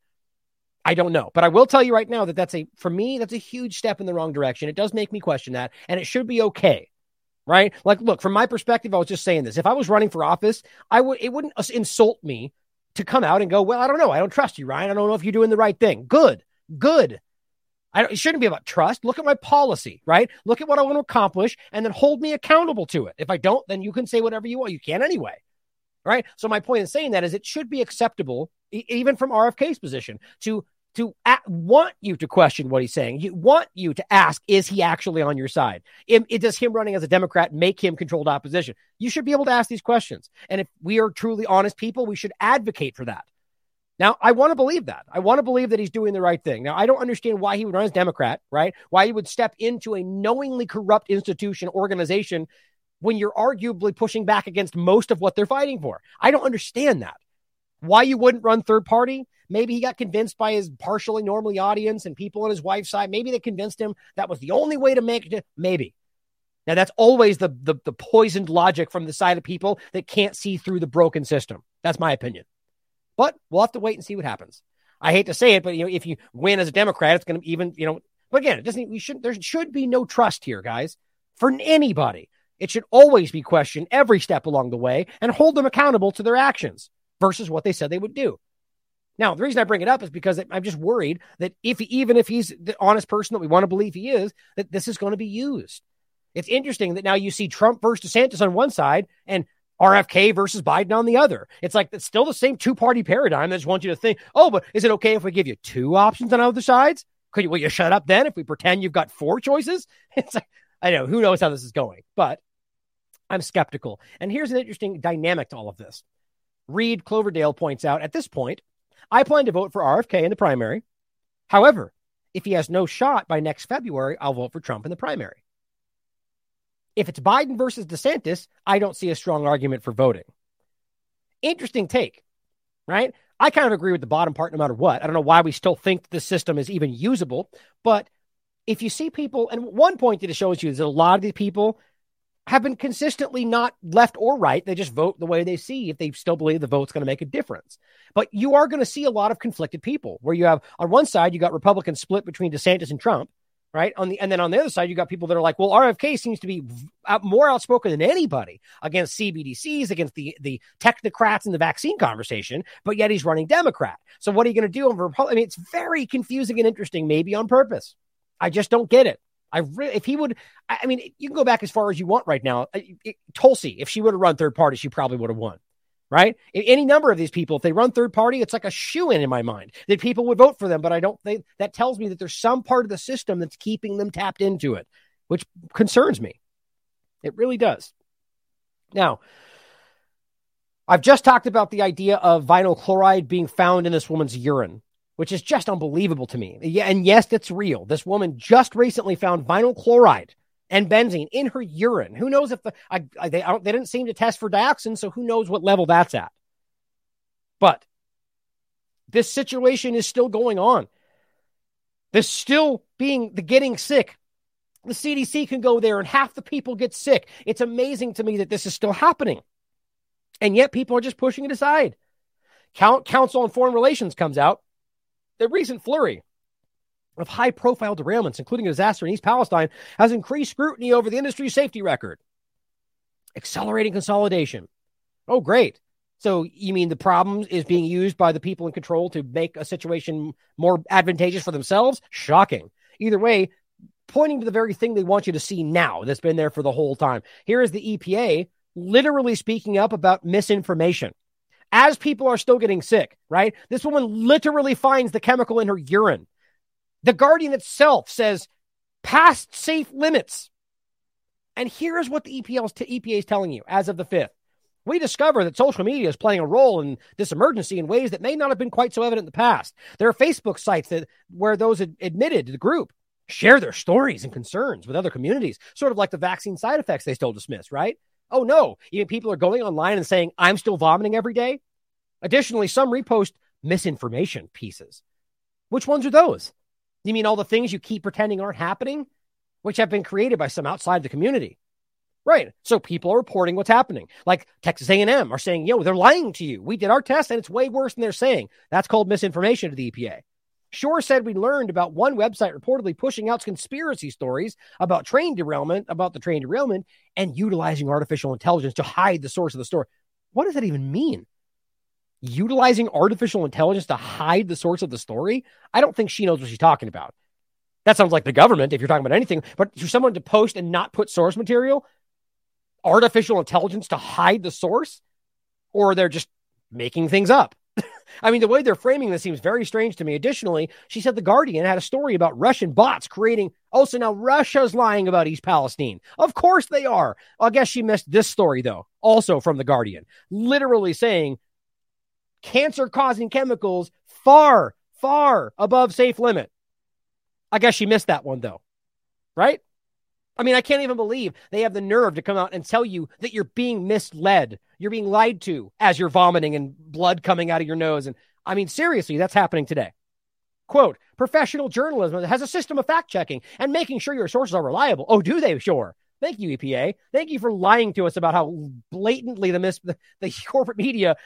I don't know, but I will tell you right now that that's a for me that's a huge step in the wrong direction. It does make me question that, and it should be okay, right? Like, look, from my perspective, I was just saying this. If I was running for office, I would it wouldn't insult me to come out and go, well, I don't know, I don't trust you, Ryan. I don't know if you're doing the right thing. Good, good. I don't, it shouldn't be about trust. Look at my policy, right? Look at what I want to accomplish, and then hold me accountable to it. If I don't, then you can say whatever you want. You can anyway, right? So my point in saying that is it should be acceptable, even from RFK's position, to to a- want you to question what he's saying. You want you to ask, is he actually on your side? It, it does him running as a Democrat make him controlled opposition? You should be able to ask these questions. And if we are truly honest people, we should advocate for that. Now, I want to believe that. I want to believe that he's doing the right thing. Now, I don't understand why he would run as Democrat, right? Why he would step into a knowingly corrupt institution, organization, when you're arguably pushing back against most of what they're fighting for. I don't understand that. Why you wouldn't run third party? Maybe he got convinced by his partially normally audience and people on his wife's side. Maybe they convinced him that was the only way to make it. Maybe. Now that's always the, the the poisoned logic from the side of people that can't see through the broken system. That's my opinion. But we'll have to wait and see what happens. I hate to say it, but you know, if you win as a Democrat, it's going to even you know. But again, it doesn't. We shouldn't. There should be no trust here, guys, for anybody. It should always be questioned every step along the way and hold them accountable to their actions versus what they said they would do. Now, the reason I bring it up is because I'm just worried that if even if he's the honest person that we want to believe he is, that this is going to be used. It's interesting that now you see Trump versus DeSantis on one side and RFK versus Biden on the other. It's like it's still the same two party paradigm. I just want you to think, oh, but is it okay if we give you two options on other sides? Could you, will you shut up then if we pretend you've got four choices? It's like, I know, who knows how this is going, but I'm skeptical. And here's an interesting dynamic to all of this. Reed Cloverdale points out at this point, I plan to vote for RFK in the primary. However, if he has no shot by next February, I'll vote for Trump in the primary. If it's Biden versus DeSantis, I don't see a strong argument for voting. Interesting take, right? I kind of agree with the bottom part no matter what. I don't know why we still think the system is even usable, but if you see people, and one point that it shows you is that a lot of these people have been consistently not left or right. They just vote the way they see if they still believe the vote's going to make a difference. But you are going to see a lot of conflicted people where you have on one side, you got Republicans split between DeSantis and Trump, right? On the and then on the other side, you got people that are like, well, RFK seems to be out, more outspoken than anybody against CBDCs, against the the technocrats in the vaccine conversation, but yet he's running Democrat. So what are you going to do over Republican? I mean, it's very confusing and interesting, maybe on purpose. I just don't get it. I really, if he would, I mean, you can go back as far as you want right now. It, Tulsi, if she would have run third party, she probably would have won right? Any number of these people, if they run third party, it's like a shoe in in my mind that people would vote for them. But I don't think that tells me that there's some part of the system that's keeping them tapped into it, which concerns me. It really does. Now, I've just talked about the idea of vinyl chloride being found in this woman's urine, which is just unbelievable to me. Yeah, and yes, it's real. This woman just recently found vinyl chloride and benzene in her urine. Who knows if the I, I, they they didn't seem to test for dioxin, so who knows what level that's at. But this situation is still going on. There's still being the getting sick. The CDC can go there and half the people get sick. It's amazing to me that this is still happening. And yet people are just pushing it aside. Council on Foreign Relations comes out. The recent flurry of high profile derailments, including a disaster in East Palestine, has increased scrutiny over the industry's safety record. Accelerating consolidation. Oh, great. So you mean the problem is being used by the people in control to make a situation more advantageous for themselves? Shocking. Either way, pointing to the very thing they want you to see now that's been there for the whole time. Here is the EPA literally speaking up about misinformation. As people are still getting sick, right? This woman literally finds the chemical in her urine the Guardian itself says past safe limits. And here's what the EPA is telling you as of the 5th. We discover that social media is playing a role in this emergency in ways that may not have been quite so evident in the past. There are Facebook sites that where those admitted to the group share their stories and concerns with other communities, sort of like the vaccine side effects they still dismiss, right? Oh no, even people are going online and saying, I'm still vomiting every day. Additionally, some repost misinformation pieces. Which ones are those? You mean all the things you keep pretending aren't happening, which have been created by some outside the community? Right. So people are reporting what's happening. Like Texas A&M are saying, yo, they're lying to you. We did our test and it's way worse than they're saying. That's called misinformation to the EPA. Shore said we learned about one website reportedly pushing out conspiracy stories about train derailment, about the train derailment, and utilizing artificial intelligence to hide the source of the story. What does that even mean? Utilizing artificial intelligence to hide the source of the story? I don't think she knows what she's talking about. That sounds like the government if you're talking about anything, but for someone to post and not put source material, artificial intelligence to hide the source, or they're just making things up. I mean, the way they're framing this seems very strange to me. Additionally, she said The Guardian had a story about Russian bots creating. Oh, so now Russia's lying about East Palestine. Of course they are. I guess she missed this story, though, also from The Guardian, literally saying cancer causing chemicals far, far above safe limit. I guess she missed that one, though, right? I mean, I can't even believe they have the nerve to come out and tell you that you're being misled. You're being lied to as you're vomiting and blood coming out of your nose. And I mean, seriously, that's happening today. Quote, professional journalism has a system of fact checking and making sure your sources are reliable. Oh, do they? Sure. Thank you, EPA. Thank you for lying to us about how blatantly the, mis- the, the corporate media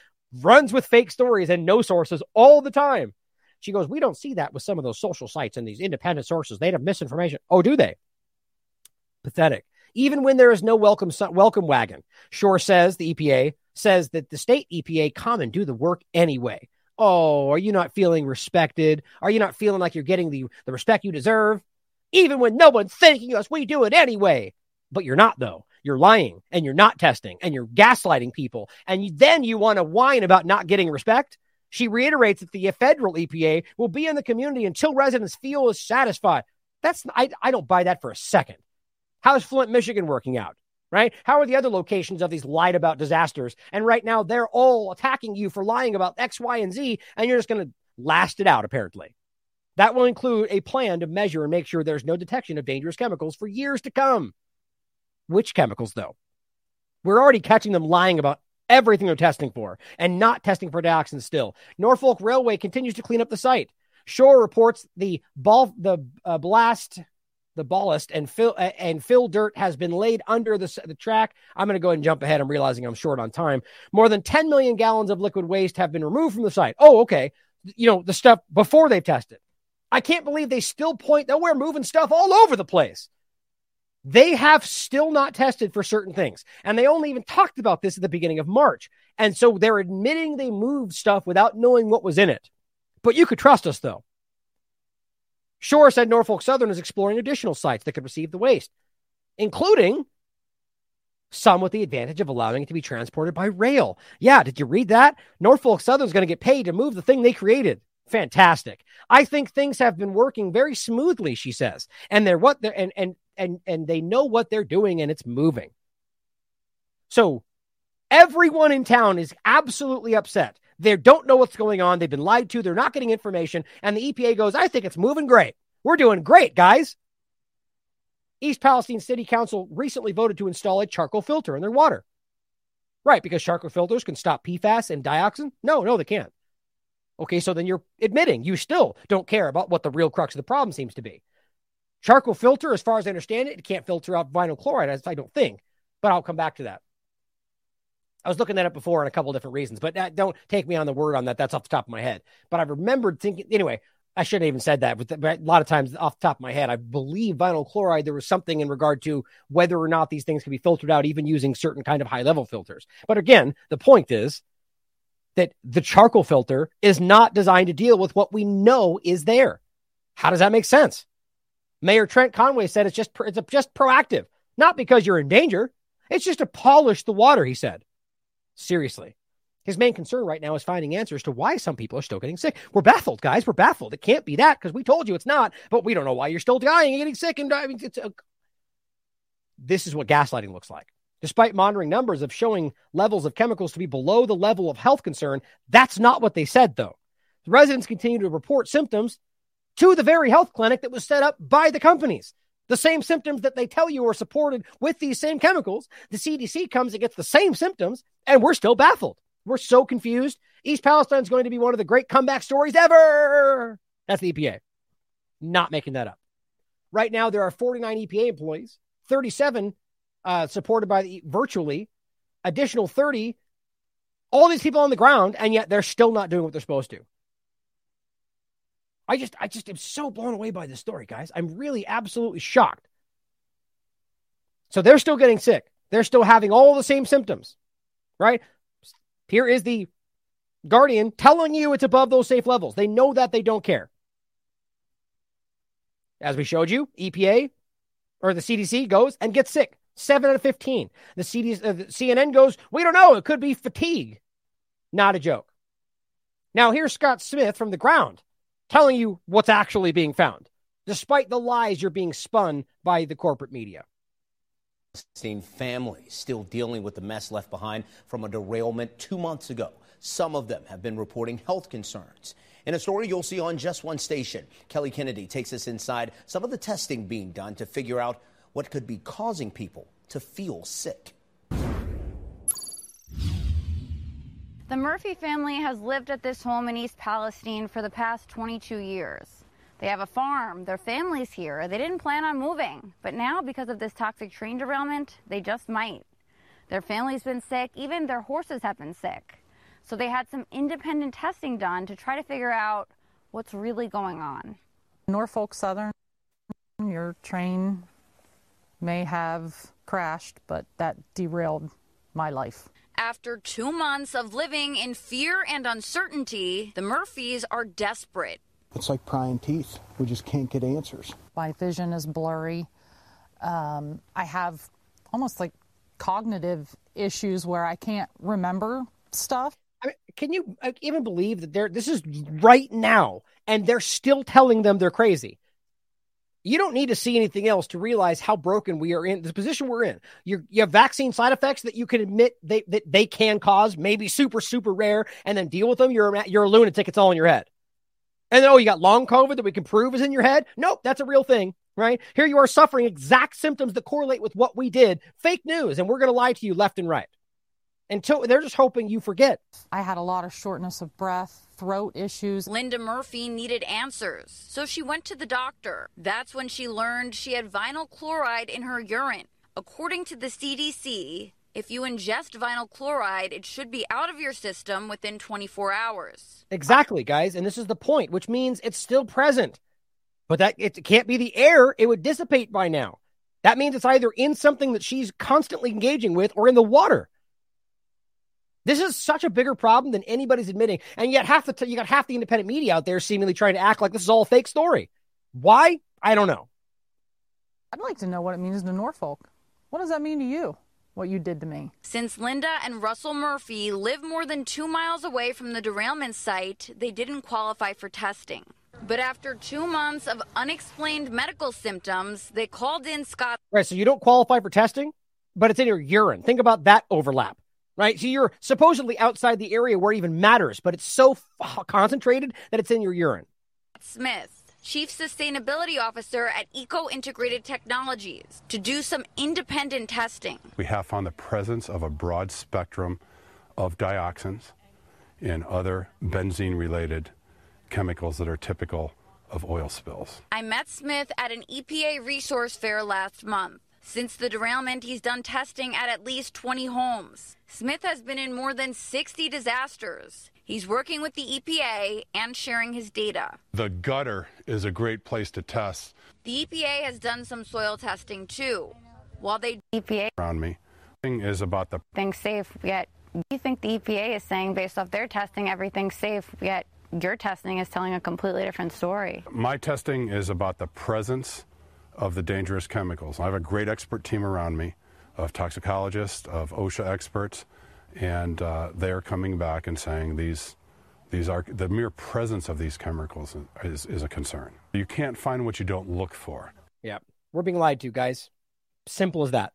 runs with fake stories and no sources all the time. She goes, We don't see that with some of those social sites and these independent sources. They have misinformation. Oh, do they? Pathetic. Even when there is no welcome welcome wagon, Shore says the EPA says that the state EPA come and do the work anyway. Oh, are you not feeling respected? Are you not feeling like you're getting the, the respect you deserve? Even when no one's thanking us, we do it anyway. But you're not, though. You're lying and you're not testing and you're gaslighting people. And then you want to whine about not getting respect. She reiterates that the federal EPA will be in the community until residents feel satisfied. That's I, I don't buy that for a second. How's Flint, Michigan working out? Right? How are the other locations of these lied about disasters? And right now they're all attacking you for lying about X, Y, and Z, and you're just going to last it out, apparently. That will include a plan to measure and make sure there's no detection of dangerous chemicals for years to come. Which chemicals, though? We're already catching them lying about everything they're testing for and not testing for dioxin still. Norfolk Railway continues to clean up the site. Shore reports the ball, the uh, blast the ballast and fill and fill dirt has been laid under the, the track. I'm going to go ahead and jump ahead. I'm realizing I'm short on time. More than 10 million gallons of liquid waste have been removed from the site. Oh, okay. You know, the stuff before they've tested. I can't believe they still point that we're moving stuff all over the place. They have still not tested for certain things. And they only even talked about this at the beginning of March. And so they're admitting they moved stuff without knowing what was in it. But you could trust us, though. Shore said Norfolk Southern is exploring additional sites that could receive the waste, including some with the advantage of allowing it to be transported by rail. Yeah, did you read that? Norfolk Southern is going to get paid to move the thing they created. Fantastic. I think things have been working very smoothly, she says. And they're what they're and and and and they know what they're doing and it's moving. So everyone in town is absolutely upset they don't know what's going on. They've been lied to. They're not getting information. And the EPA goes, I think it's moving great. We're doing great, guys. East Palestine City Council recently voted to install a charcoal filter in their water. Right, because charcoal filters can stop PFAS and dioxin? No, no, they can't. Okay, so then you're admitting you still don't care about what the real crux of the problem seems to be. Charcoal filter, as far as I understand it, it can't filter out vinyl chloride, as I don't think. But I'll come back to that. I was looking that up before on a couple different reasons, but that, don't take me on the word on that. That's off the top of my head. But I remembered thinking, anyway, I shouldn't have even said that, but, but a lot of times off the top of my head, I believe vinyl chloride, there was something in regard to whether or not these things can be filtered out, even using certain kind of high level filters. But again, the point is that the charcoal filter is not designed to deal with what we know is there. How does that make sense? Mayor Trent Conaway said it's just it's just proactive, not because you're in danger. It's just to polish the water, he said. Seriously. His main concern right now is finding answers to why some people are still getting sick. We're baffled, guys. We're baffled. It can't be that because we told you it's not, but we don't know why you're still dying and getting sick and. It's a... This is what gaslighting looks like. Despite monitoring numbers of showing levels of chemicals to be below the level of health concern, that's not what they said, though. The residents continue to report symptoms to the very health clinic that was set up by the companies. The same symptoms that they tell you are supported with these same chemicals. The CDC comes and gets the same symptoms, and we're still baffled. We're so confused. East Palestine is going to be one of the great comeback stories ever. That's the EPA. Not making that up. Right now, there are 49 EPA employees, 37 uh, supported by the virtually, additional 30, all these people on the ground, and yet they're still not doing what they're supposed to. I just, I just am so blown away by this story, guys. I'm really absolutely shocked. So they're still getting sick. They're still having all the same symptoms, right? Here is the Guardian telling you it's above those safe levels. They know that they don't care. As we showed you, EPA or the CDC goes and gets sick. Seven out of 15. The, CDC, uh, the CNN goes, we don't know. It could be fatigue. Not a joke. Now, here's Scott Smith from the ground telling you what's actually being found, despite the lies you're being spun by the corporate media. Seen families still dealing with the mess left behind from a derailment two months ago. Some of them have been reporting health concerns. In a story you'll see on just one station, Kelly Kennedy takes us inside some of the testing being done to figure out what could be causing people to feel sick. The Murphy family has lived at this home in East Palestine for the past 22 years. They have a farm, their family's here. They didn't plan on moving, but now, because of this toxic train derailment, they just might. Their family's been sick, even their horses have been sick. So they had some independent testing done to try to figure out what's really going on. Norfolk Southern, your train may have crashed, but that derailed my life. After two months of living in fear and uncertainty, the Murphys are desperate. It's like prying teeth. We just can't get answers. My vision is blurry. Um, I have almost like cognitive issues where I can't remember stuff. I mean, can you uh, even believe that they're this is right now and they're still telling them they're crazy? You don't need to see anything else to realize how broken we are in the position we're in. you you have vaccine side effects that you can admit they, that they can cause, maybe super, super rare, and then deal with them. You're a, you're a lunatic. It's all in your head. And then, oh, you got long COVID that we can prove is in your head? Nope, that's a real thing, right? Here you are suffering exact symptoms that correlate with what we did. Fake news, and we're going to lie to you left and right until they're just hoping you forget. I had a lot of shortness of breath, throat issues. Linda Murphy needed answers, so she went to the doctor. That's when she learned she had vinyl chloride in her urine. According to the CDC, if you ingest vinyl chloride, it should be out of your system within 24 hours. Exactly, guys, and this is the point, which means it's still present. But that it can't be the air, it would dissipate by now. That means it's either in something that she's constantly engaging with or in the water. This is such a bigger problem than anybody's admitting. And yet half the t- you got half the independent media out there seemingly trying to act like this is all a fake story. Why? I don't know. I'd like to know what it means to Norfolk. What does that mean to you? What you did to me. Since Linda and Russell Murphy live more than two miles away from the derailment site, they didn't qualify for testing. But after two months of unexplained medical symptoms, they called in Scott. Right, so you don't qualify for testing, but it's in your urine. Think about that overlap right? So you're supposedly outside the area where it even matters, but it's so f- concentrated that it's in your urine. Smith, Chief Sustainability Officer at Eco Integrated Technologies, to do some independent testing. We have found the presence of a broad spectrum of dioxins and other benzene related chemicals that are typical of oil spills. I met Smith at an EPA resource fair last month. Since the derailment, he's done testing at at least 20 homes. Smith has been in more than 60 disasters. He's working with the EPA and sharing his data. The gutter is a great place to test. The EPA has done some soil testing too. While they EPA around me thing is about the things safe, yet you think the EPA is saying based off their testing everything's safe, yet your testing is telling a completely different story. My testing is about the presence of the dangerous chemicals. I have a great expert team around me of toxicologists, of OSHA experts, and uh, they're coming back and saying these, these are the mere presence of these chemicals is, is a concern. You can't find what you don't look for. Yeah, we're being lied to, guys. Simple as that.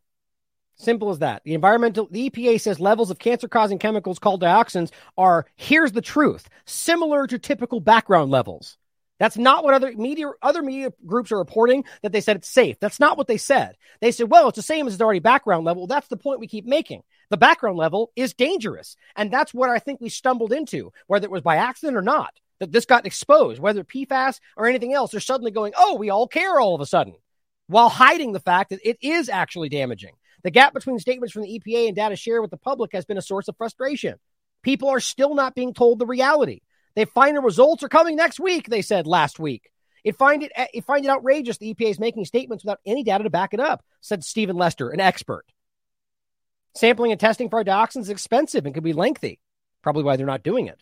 Simple as that. The environmental, the EPA says levels of cancer causing chemicals called dioxins are, here's the truth, similar to typical background levels. That's not what other media other media groups are reporting that they said it's safe. That's not what they said. They said, well, it's the same as the already background level. That's the point we keep making. The background level is dangerous. And that's what I think we stumbled into, whether it was by accident or not, that this got exposed, whether PFAS or anything else. They're suddenly going, oh, we all care all of a sudden, while hiding the fact that it is actually damaging. The gap between statements from the EPA and data shared with the public has been a source of frustration. People are still not being told the reality. They final results are coming next week, they said last week. It find it it find it outrageous the EPA is making statements without any data to back it up, said Stephen Lester, an expert. Sampling and testing for dioxins is expensive and can be lengthy. Probably why they're not doing it.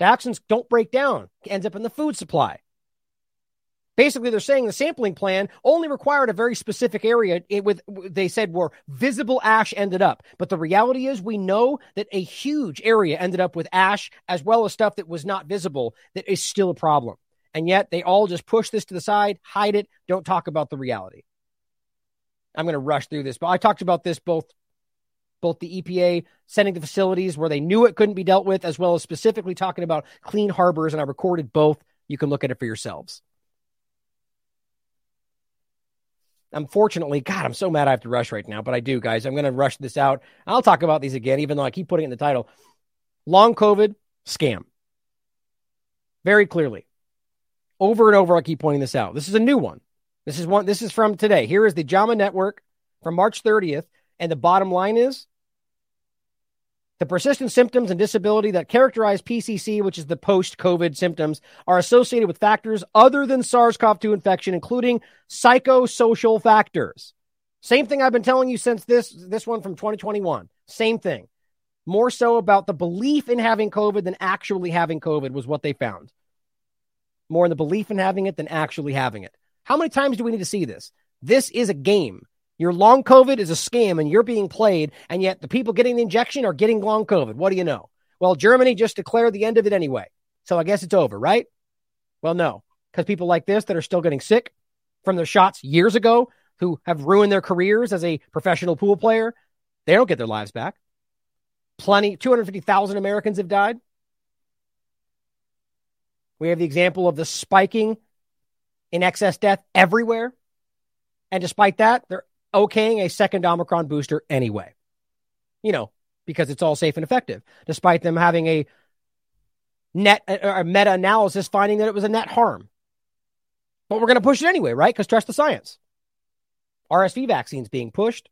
Dioxins don't break down, ends up in the food supply. Basically, they're saying the sampling plan only required a very specific area with, they said, where visible ash ended up. But the reality is, we know that a huge area ended up with ash as well as stuff that was not visible that is still a problem. And yet they all just push this to the side, hide it, don't talk about the reality. I'm going to rush through this, but I talked about this both both the EPA sending the facilities where they knew it couldn't be dealt with, as well as specifically talking about clean harbors. And I recorded both. You can look at it for yourselves. Unfortunately, God, I'm so mad I have to rush right now, but I do, guys. I'm going to rush this out. I'll talk about these again, even though I keep putting it in the title. Long COVID scam. Very clearly. Over and over, I keep pointing this out. This is a new one. This is one. This is from today. Here is the JAMA Network from March 30th, and the bottom line is the persistent symptoms and disability that characterize PCC, which is the post COVID symptoms, are associated with factors other than SARS CoV 2 infection, including psychosocial factors. Same thing I've been telling you since this, this one from 2021. Same thing. More so about the belief in having COVID than actually having COVID was what they found. More in the belief in having it than actually having it. How many times do we need to see this? This is a game. Your long COVID is a scam and you're being played, and yet the people getting the injection are getting long COVID. What do you know? Well, Germany just declared the end of it anyway. So I guess it's over, right? Well, no, because people like this that are still getting sick from their shots years ago who have ruined their careers as a professional pool player, they don't get their lives back. Plenty, 250,000 Americans have died. We have the example of the spiking in excess death everywhere. And despite that, they're okaying a second Omicron booster anyway. You know, because it's all safe and effective, despite them having a net uh, or meta analysis finding that it was a net harm. But we're going to push it anyway, right? Because trust the science. RSV vaccines being pushed.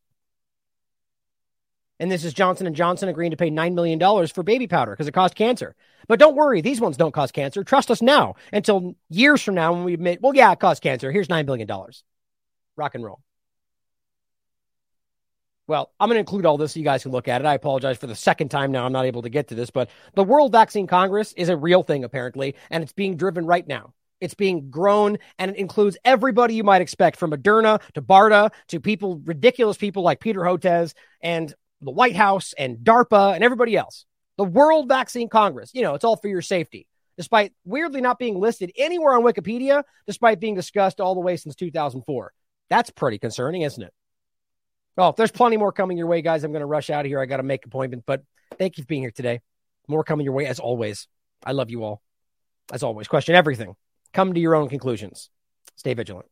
And this is Johnson and Johnson agreeing to pay $9 million for baby powder because it caused cancer. But don't worry, these ones don't cause cancer. Trust us now until years from now when we admit, well, yeah, it caused cancer. Here's $9 billion. Rock and roll. Well, I'm going to include all this so you guys can look at it. I apologize for the second time now. I'm not able to get to this, but the World Vaccine Congress is a real thing, apparently, and it's being driven right now. It's being grown and it includes everybody you might expect from Moderna to BARDA to people, ridiculous people like Peter Hotez and the White House and DARPA and everybody else. The World Vaccine Congress, you know, it's all for your safety, despite weirdly not being listed anywhere on Wikipedia, despite being discussed all the way since 2004. That's pretty concerning, isn't it? Well, there's plenty more coming your way, guys. I'm going to rush out of here. I got to make appointment, but thank you for being here today. More coming your way as always. I love you all. As always, question everything. Come to your own conclusions. Stay vigilant.